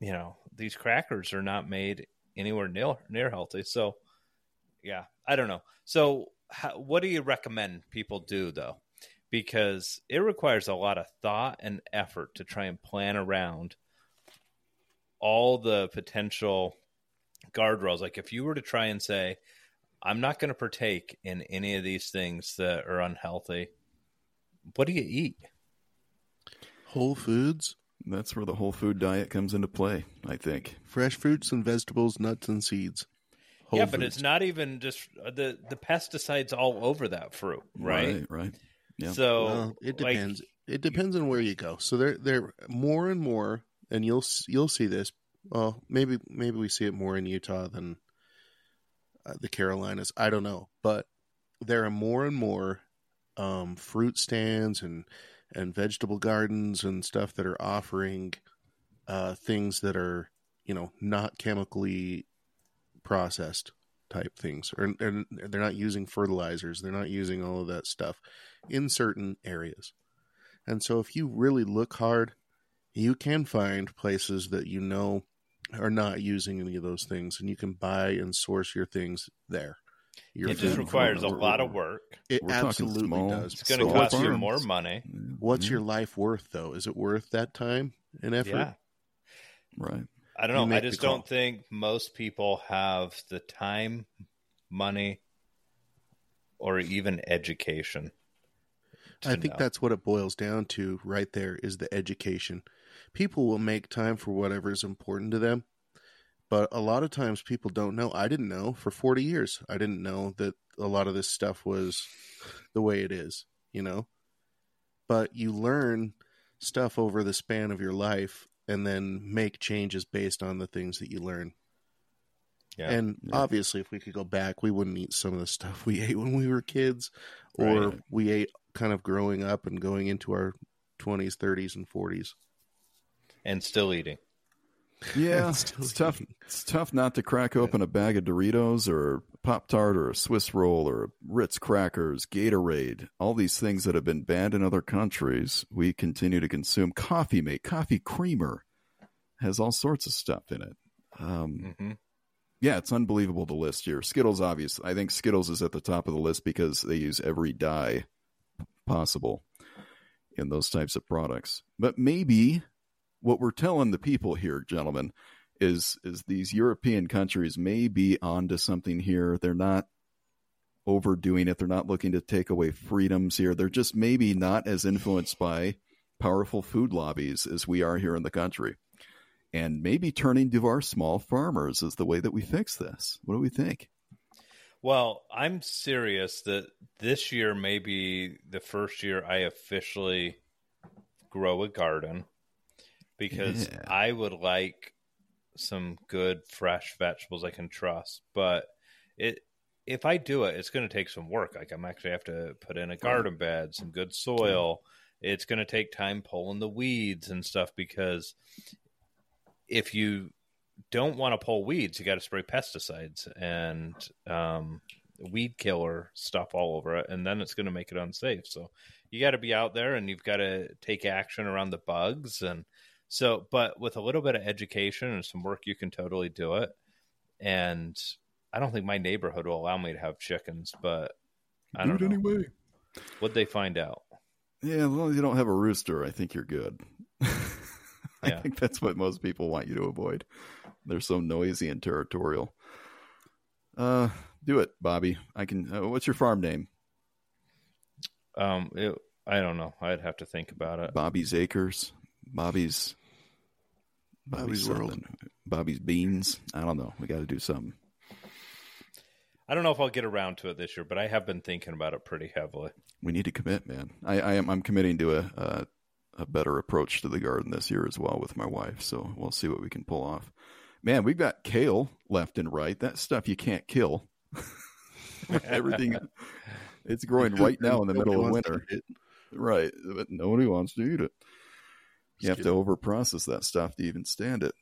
[SPEAKER 2] you know these crackers are not made anywhere near near healthy. So yeah i don't know. So how, what do you recommend people do though because it requires a lot of thought and effort to try and plan around all the potential guardrails like if you were to try and say i'm not going to partake in any of these things that are unhealthy what do you eat
[SPEAKER 3] Whole foods,
[SPEAKER 1] That's where the whole food diet comes into play, I think.
[SPEAKER 3] fresh fruits and vegetables, nuts and seeds. Whole
[SPEAKER 2] yeah but
[SPEAKER 3] foods.
[SPEAKER 2] it's not even just uh, the the pesticides all over that fruit right,
[SPEAKER 1] Right, right. Yeah.
[SPEAKER 2] so
[SPEAKER 3] Well, it
[SPEAKER 2] like,
[SPEAKER 3] depends. it depends on where you go. So there, there more and more, and you'll you'll see this. Well, maybe maybe we see it more in Utah than uh, the Carolinas. I don't know, but there are more and more um, fruit stands and and vegetable gardens and stuff that are offering uh, things that are you know not chemically processed type things or and they're not using fertilizers they're not using all of that stuff in certain areas. And so if you really look hard you can find places that you know are not using any of those things and you can buy and source your things there. Your
[SPEAKER 2] it just requires a lot of work.
[SPEAKER 3] It
[SPEAKER 1] we're
[SPEAKER 3] absolutely
[SPEAKER 1] small-
[SPEAKER 3] does.
[SPEAKER 2] It's going to
[SPEAKER 1] Solar
[SPEAKER 2] cost you more money.
[SPEAKER 3] What's
[SPEAKER 1] Yeah,
[SPEAKER 3] your life worth though? Is it worth that time and effort?
[SPEAKER 2] Yeah.
[SPEAKER 1] Right?
[SPEAKER 2] I don't know i just don't think most people have the time money or even education
[SPEAKER 3] I think
[SPEAKER 2] know.
[SPEAKER 3] that's what it boils down to right there is the education. People will make time for whatever is important to them, but a lot of times people don't know. I didn't know for 40 years. I didn't know that a lot of this stuff was the way it is, you know? But you learn stuff over the span of your life and then make changes based on the things that you learn.
[SPEAKER 2] Yeah.
[SPEAKER 3] And
[SPEAKER 1] Yeah.
[SPEAKER 3] obviously, if we could go back, we wouldn't eat some of the stuff we ate when we were kids, or
[SPEAKER 1] Right.
[SPEAKER 3] we ate kind of growing up and going into our 20s, 30s, and 40s.
[SPEAKER 2] and still eating.
[SPEAKER 1] Yeah,
[SPEAKER 3] It's
[SPEAKER 1] it's tough. It's tough not to crack open a bag of Doritos or Pop Tart or a Swiss roll or Ritz crackers, Gatorade, all these things that have been banned in other countries. We continue to consume coffee mate, coffee creamer has all sorts of stuff in it. Um,
[SPEAKER 2] hmm
[SPEAKER 1] yeah, it's unbelievable the list here. Skittles, obvious. I think Skittles is at the top of the list because they use every dye possible in those types of products. But maybe what we're telling the people here, gentlemen, is is these European countries may be onto something here. They're not overdoing it. They're not looking to take away freedoms here. They're just maybe not as influenced by powerful food lobbies as we are here in the country and maybe turning to our small farmers is the way that we fix this. What do we think?
[SPEAKER 2] Well, I'm serious that this year may be the first year I officially grow a garden because
[SPEAKER 1] Yeah.
[SPEAKER 2] I would like some good fresh vegetables I can trust. But it if I do it, it's going to take some work. Like I'm actually have to put in a garden bed, some good soil. It's going to take time pulling the weeds and stuff because if you don't want to pull weeds, you got to spray pesticides and um, weed killer stuff all over it, and then it's going to make it unsafe. So you got to be out there and you've got to take action around the bugs and so. But with a little bit of education and some work, you can totally do it. And I don't think my neighborhood will allow me to have chickens, but I don't know.
[SPEAKER 1] anyway.
[SPEAKER 2] Would they find out?
[SPEAKER 1] Yeah, as long as you don't have a rooster, I think you're good. I
[SPEAKER 2] Yeah.
[SPEAKER 1] think that's what most people want you to avoid. They're so noisy and territorial. Uh, do it, Bobby. I can. Uh, what's your farm name?
[SPEAKER 2] Um, it, I don't know. I'd have to think about it.
[SPEAKER 1] Bobby's Acres. Bobby's.
[SPEAKER 3] Bobby's World.
[SPEAKER 1] Bobby's Beans. I don't know. We got to do something.
[SPEAKER 2] I don't know if I'll get around to it this year, but I have been thinking about it pretty heavily.
[SPEAKER 1] We need to commit, man. I, I am. I'm committing to a, a a better approach to the garden this year as well with my wife. So we'll see what we can pull off. Man, we've got kale left and right. That stuff you can't kill. Everything. It's growing right now in the
[SPEAKER 3] Nobody
[SPEAKER 1] middle of winter. Right, but nobody wants to eat it. You have to over process that stuff to even stand it.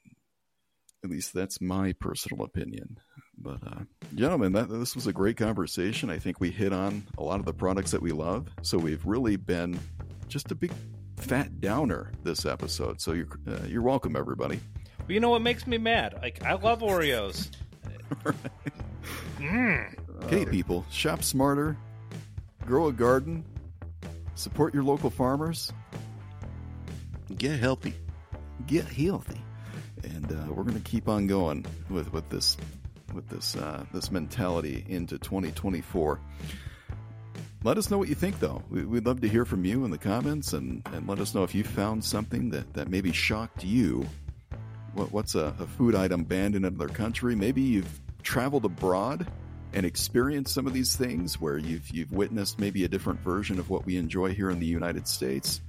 [SPEAKER 1] At least that's my personal opinion. But uh, gentlemen, that this was a great conversation. I think we hit on a lot of the products that we love. So we've really been just a big fat downer this episode. So you're uh, you're welcome, everybody.
[SPEAKER 2] But you know what makes me mad? Like I love Oreos. Mm.
[SPEAKER 1] Okay, people, shop smarter, grow a garden, support your local farmers,
[SPEAKER 3] Get healthy.
[SPEAKER 1] get healthy, and uh, we're going to keep on going with with this with this uh, this mentality into 2024. Let us know what you think, though. We, we'd love to hear from you in the comments, and, and let us know if you found something that, that maybe shocked you. What, what's a, a food item banned in another country? Maybe you've traveled abroad and experienced some of these things where you've you've witnessed maybe a different version of what we enjoy here in the United States,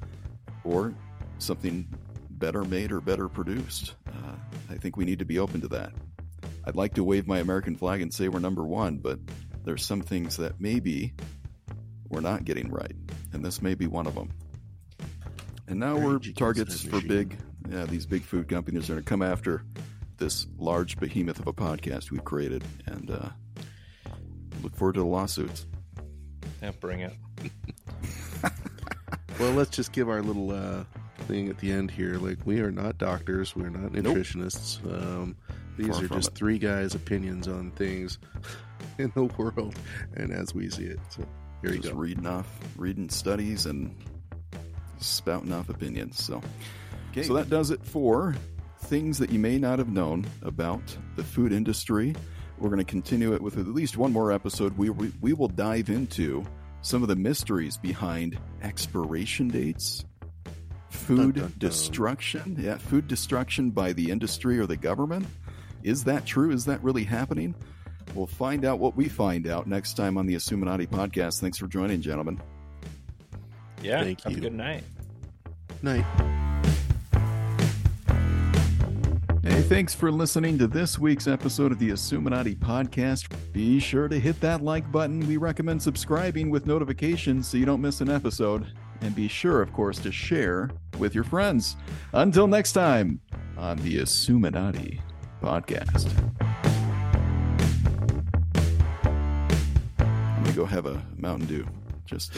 [SPEAKER 1] or something better made or better produced. Uh, I think we need to be open to that. I'd like to wave my American flag and say we're number one, but there's some things that maybe we're not getting right, and this may be one of them. And now we're targets for big, yeah, these big food companies are going to come after this large behemoth of a podcast we've created, and uh, look forward to the lawsuits.
[SPEAKER 2] Yeah, bring it.
[SPEAKER 3] Well, let's just give our little uh, thing at the end here. Like, we are not doctors. We're not nutritionists. Um, these
[SPEAKER 1] Far
[SPEAKER 3] are just
[SPEAKER 1] it.
[SPEAKER 3] three guys' opinions on things in the world and as we see it. So, here you
[SPEAKER 1] just
[SPEAKER 3] go.
[SPEAKER 1] reading off, reading studies, and spouting off opinions. So, okay. so that does it for things that you may not have known about the food industry. We're going to continue it with at least one more episode. We we, we will dive into some of the mysteries behind expiration dates, food
[SPEAKER 3] Dun, dun, dun.
[SPEAKER 1] destruction. Yeah, food destruction by the industry or the government. Is that true? Is that really happening? We'll find out what we find out next time on the Assuminati podcast. Thanks for joining, gentlemen.
[SPEAKER 2] Yeah.
[SPEAKER 3] Thank
[SPEAKER 2] have
[SPEAKER 3] you.
[SPEAKER 2] a good night.
[SPEAKER 3] Night.
[SPEAKER 1] Hey, thanks for listening to this week's episode of the Assuminati podcast. Be sure to hit that like button. We recommend subscribing with notifications so you don't miss an episode. And be sure, of course, to share with your friends. Until next time on the Assuminati podcast. I'm going to go have a Mountain Dew just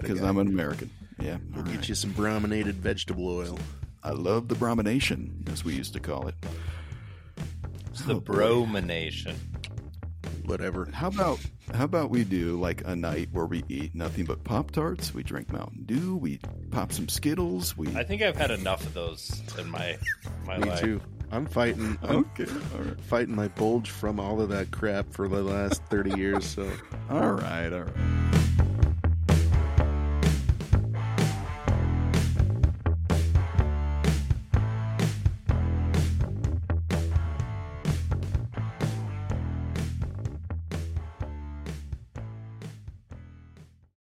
[SPEAKER 1] because I'm an American. Yeah.
[SPEAKER 3] We'll
[SPEAKER 1] all
[SPEAKER 3] get
[SPEAKER 1] right.
[SPEAKER 3] you some brominated vegetable oil.
[SPEAKER 1] I love the bromination, as we used to call it.
[SPEAKER 2] It's the
[SPEAKER 1] Oh, boy.
[SPEAKER 2] bromination.
[SPEAKER 3] Whatever.
[SPEAKER 1] How about how about we do like a night where we eat nothing but Pop Tarts, we drink Mountain Dew, we pop some Skittles, we
[SPEAKER 2] I think I've had enough of those in my my
[SPEAKER 3] Me
[SPEAKER 2] life.
[SPEAKER 3] too. I'm fighting. I'm
[SPEAKER 1] Okay. All right.
[SPEAKER 3] fighting my bulge from all of that crap for the last 30 years. So
[SPEAKER 1] All right, all right.